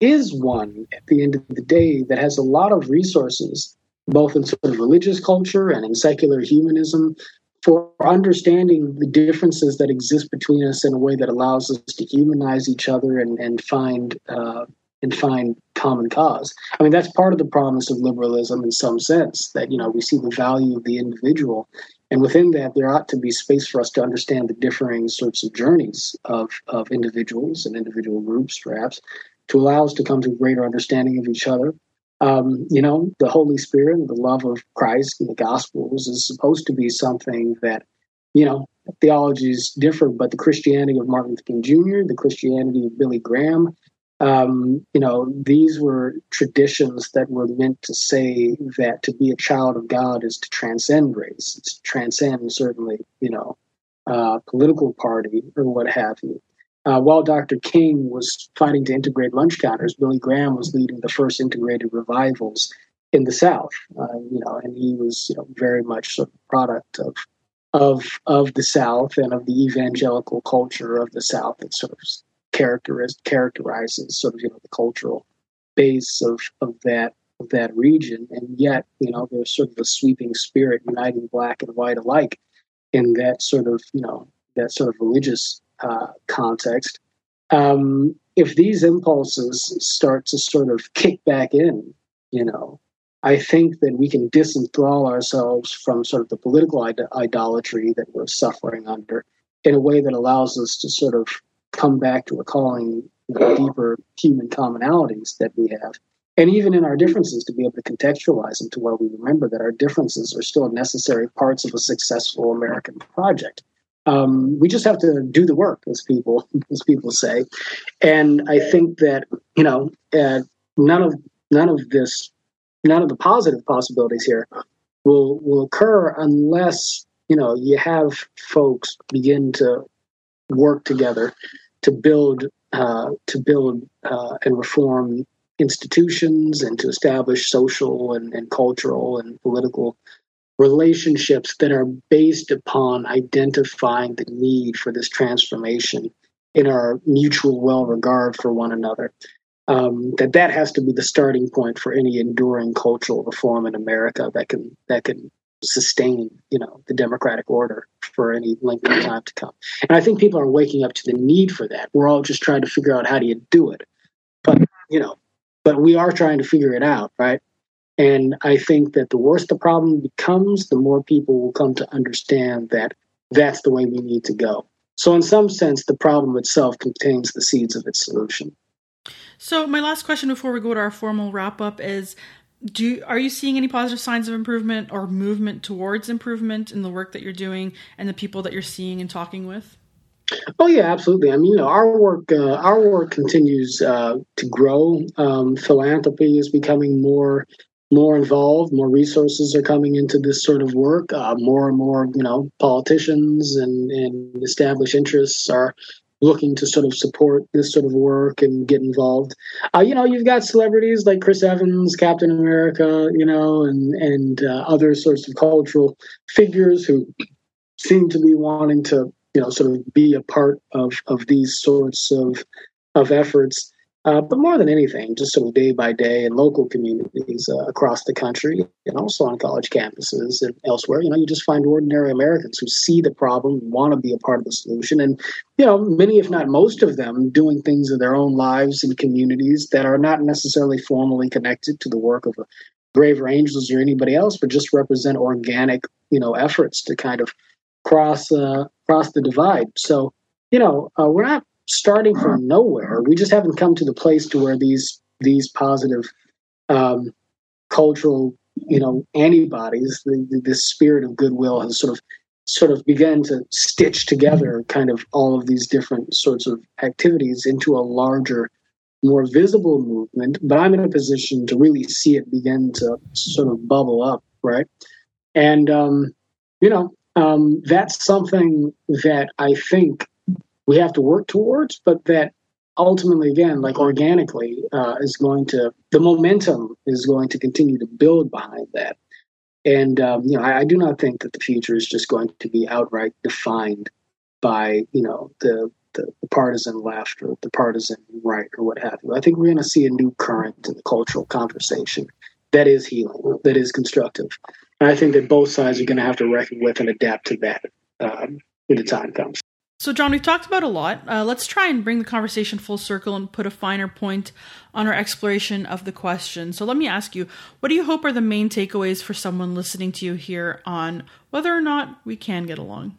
is one at the end of the day that has a lot of resources, both in sort of religious culture and in secular humanism, for understanding the differences that exist between us in a way that allows us to humanize each other and, and find uh, and find common cause. I mean, that's part of the promise of liberalism in some sense that you know we see the value of the individual, and within that there ought to be space for us to understand the differing sorts of journeys of of individuals and individual groups, perhaps, to allow us to come to a greater understanding of each other um, you know, the Holy Spirit, and the love of Christ and the Gospels is supposed to be something that you know, theologies differ, but the Christianity of Martin Luther King Jr., the Christianity of Billy Graham, um, you know, these were traditions that were meant to say that to be a child of God is to transcend race, it's to transcend certainly, you know, uh, political party or what have you. Uh, while Dr. King was fighting to integrate lunch counters, Billy Graham was leading the first integrated revivals in the South. Uh, you know, and he was you know very much a product of of of the South and of the evangelical culture of the South that sort of characteriz- characterizes sort of you know the cultural base of of that of that region. And yet, you know, there's sort of a sweeping spirit uniting black and white alike in that sort of you know that sort of religious uh, context. Um, if these impulses start to sort of kick back in, you know, I think that we can disenthrall ourselves from sort of the political Id- idolatry that we're suffering under in a way that allows us to sort of come back to recalling the deeper human commonalities that we have. And even in our differences, to be able to contextualize them to where we remember that our differences are still necessary parts of a successful American project. Um, we just have to do the work, as people as people say. And I think that you know uh, none of none of this none of the positive possibilities here will will occur unless you know you have folks begin to work together to build uh, to build uh, and reform institutions and to establish social and, and cultural and political relationships that are based upon identifying the need for this transformation in our mutual well regard for one another um, that that has to be the starting point for any enduring cultural reform in America that can that can sustain you know the democratic order for any length of time to come. And I think people are waking up to the need for that. We're all just trying to figure out how do you do it, but you know, but we are trying to figure it out, right? And I think that the worse the problem becomes, the more people will come to understand that that's the way we need to go. So, in some sense, the problem itself contains the seeds of its solution. So my last question before we go to our formal wrap up is do are you seeing any positive signs of improvement or movement towards improvement in the work that you're doing and the people that you're seeing and talking with? Oh yeah, absolutely. I mean, you know, our work uh, our work continues uh, to grow. Um, philanthropy is becoming more more involved. More resources are coming into this sort of work. Uh, more and more, you know, politicians and, and established interests are looking to sort of support this sort of work and get involved. Uh, you know, you've got celebrities like Chris Evans, Captain America, you know, and and uh, other sorts of cultural figures who seem to be wanting to, you know, sort of be a part of of these sorts of of efforts. Uh, but more than anything, just sort of day by day in local communities uh, across the country and also on college campuses and elsewhere, you know, you just find ordinary Americans who see the problem, want to be a part of the solution. And, you know, many, if not most of them, doing things in their own lives and communities that are not necessarily formally connected to the work of Braver Angels or anybody else, but just represent organic, you know, efforts to kind of cross uh, cross the divide. So, you know, uh, we're not starting from nowhere. We just haven't come to the place to where these these positive um, cultural, you know, antibodies, the, the, the spirit of goodwill has sort of sort of begun to stitch together kind of all of these different sorts of activities into a larger more visible movement but i'm in a position to really see it begin to sort of bubble up right and um, you know um, that's something that i think we have to work towards, but that ultimately, again, like organically, uh, is going to the momentum is going to continue to build behind that. And um, you know, I, I, do not think that the future is just going to be outright defined by you know the, the, the partisan left or the partisan right or what have you. I think we're going to see a new current in the cultural conversation that is healing, that is constructive. And I think that both sides are going to have to reckon with and adapt to that um, when the time comes. So, John, we've talked about a lot. Uh, let's try and bring the conversation full circle and put a finer point on our exploration of the question. So, let me ask you what do you hope are the main takeaways for someone listening to you here on whether or not we can get along?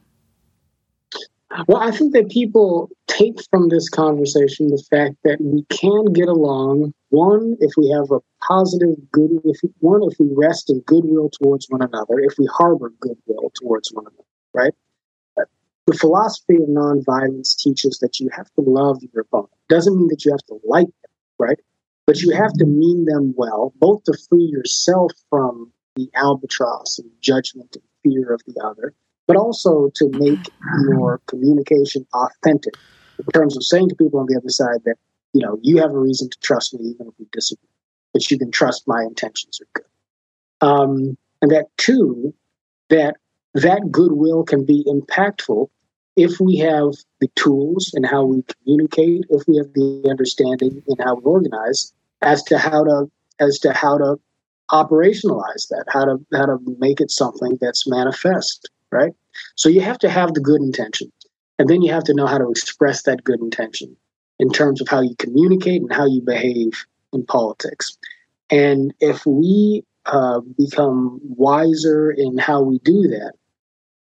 Well, I think that people take from this conversation the fact that we can get along. One, if we have a positive good, if one, if we rest in goodwill towards one another, if we harbor goodwill towards one another, right? The philosophy of nonviolence teaches that you have to love your opponent. Doesn't mean that you have to like them, right? But you have to mean them well, both to free yourself from the albatross and judgment and fear of the other, but also to make your communication authentic in terms of saying to people on the other side that, you know, you have a reason to trust me even if we disagree, that you can trust my intentions are good. Um, and that, too, that that goodwill can be impactful if we have the tools and how we communicate, if we have the understanding and how we organize as to how to as to how to operationalize that, how to how to make it something that's manifest, right? So you have to have the good intention, and then you have to know how to express that good intention in terms of how you communicate and how you behave in politics. And if we uh, become wiser in how we do that,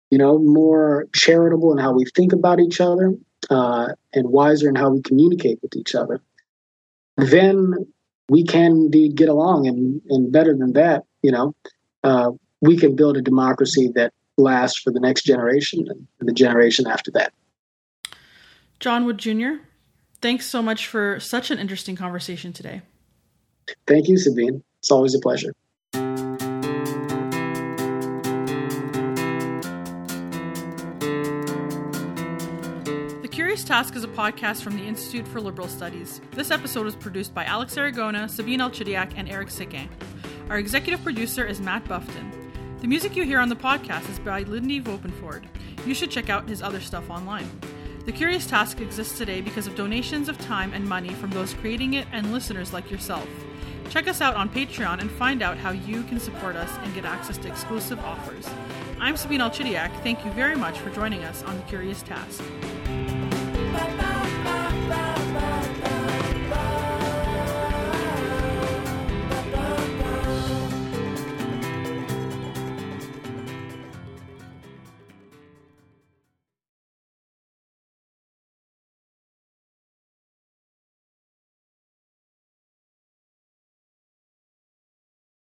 you know, more charitable in how we think about each other, uh, and wiser in how we communicate with each other, then we can indeed get along. And, and better than that, you know, uh, we can build a democracy that lasts for the next generation and the generation after that. John Wood Jr., thanks so much for such an interesting conversation today. Thank you, Sabine. It's always a pleasure. Task is a podcast from the Institute for Liberal Studies. This episode was produced by Alex Aragona, Sabine El-Chidiac, and Eric Siquin. Our executive producer is Matt Bufton. The music you hear on the podcast is by Lindy Vopnfjörð. You should check out his other stuff online. The Curious Task exists today because of donations of time and money from those creating it and listeners like yourself. Check us out on Patreon and find out how you can support us and get access to exclusive offers. I'm Sabine El-Chidiac. Thank you very much for joining us on The Curious Task.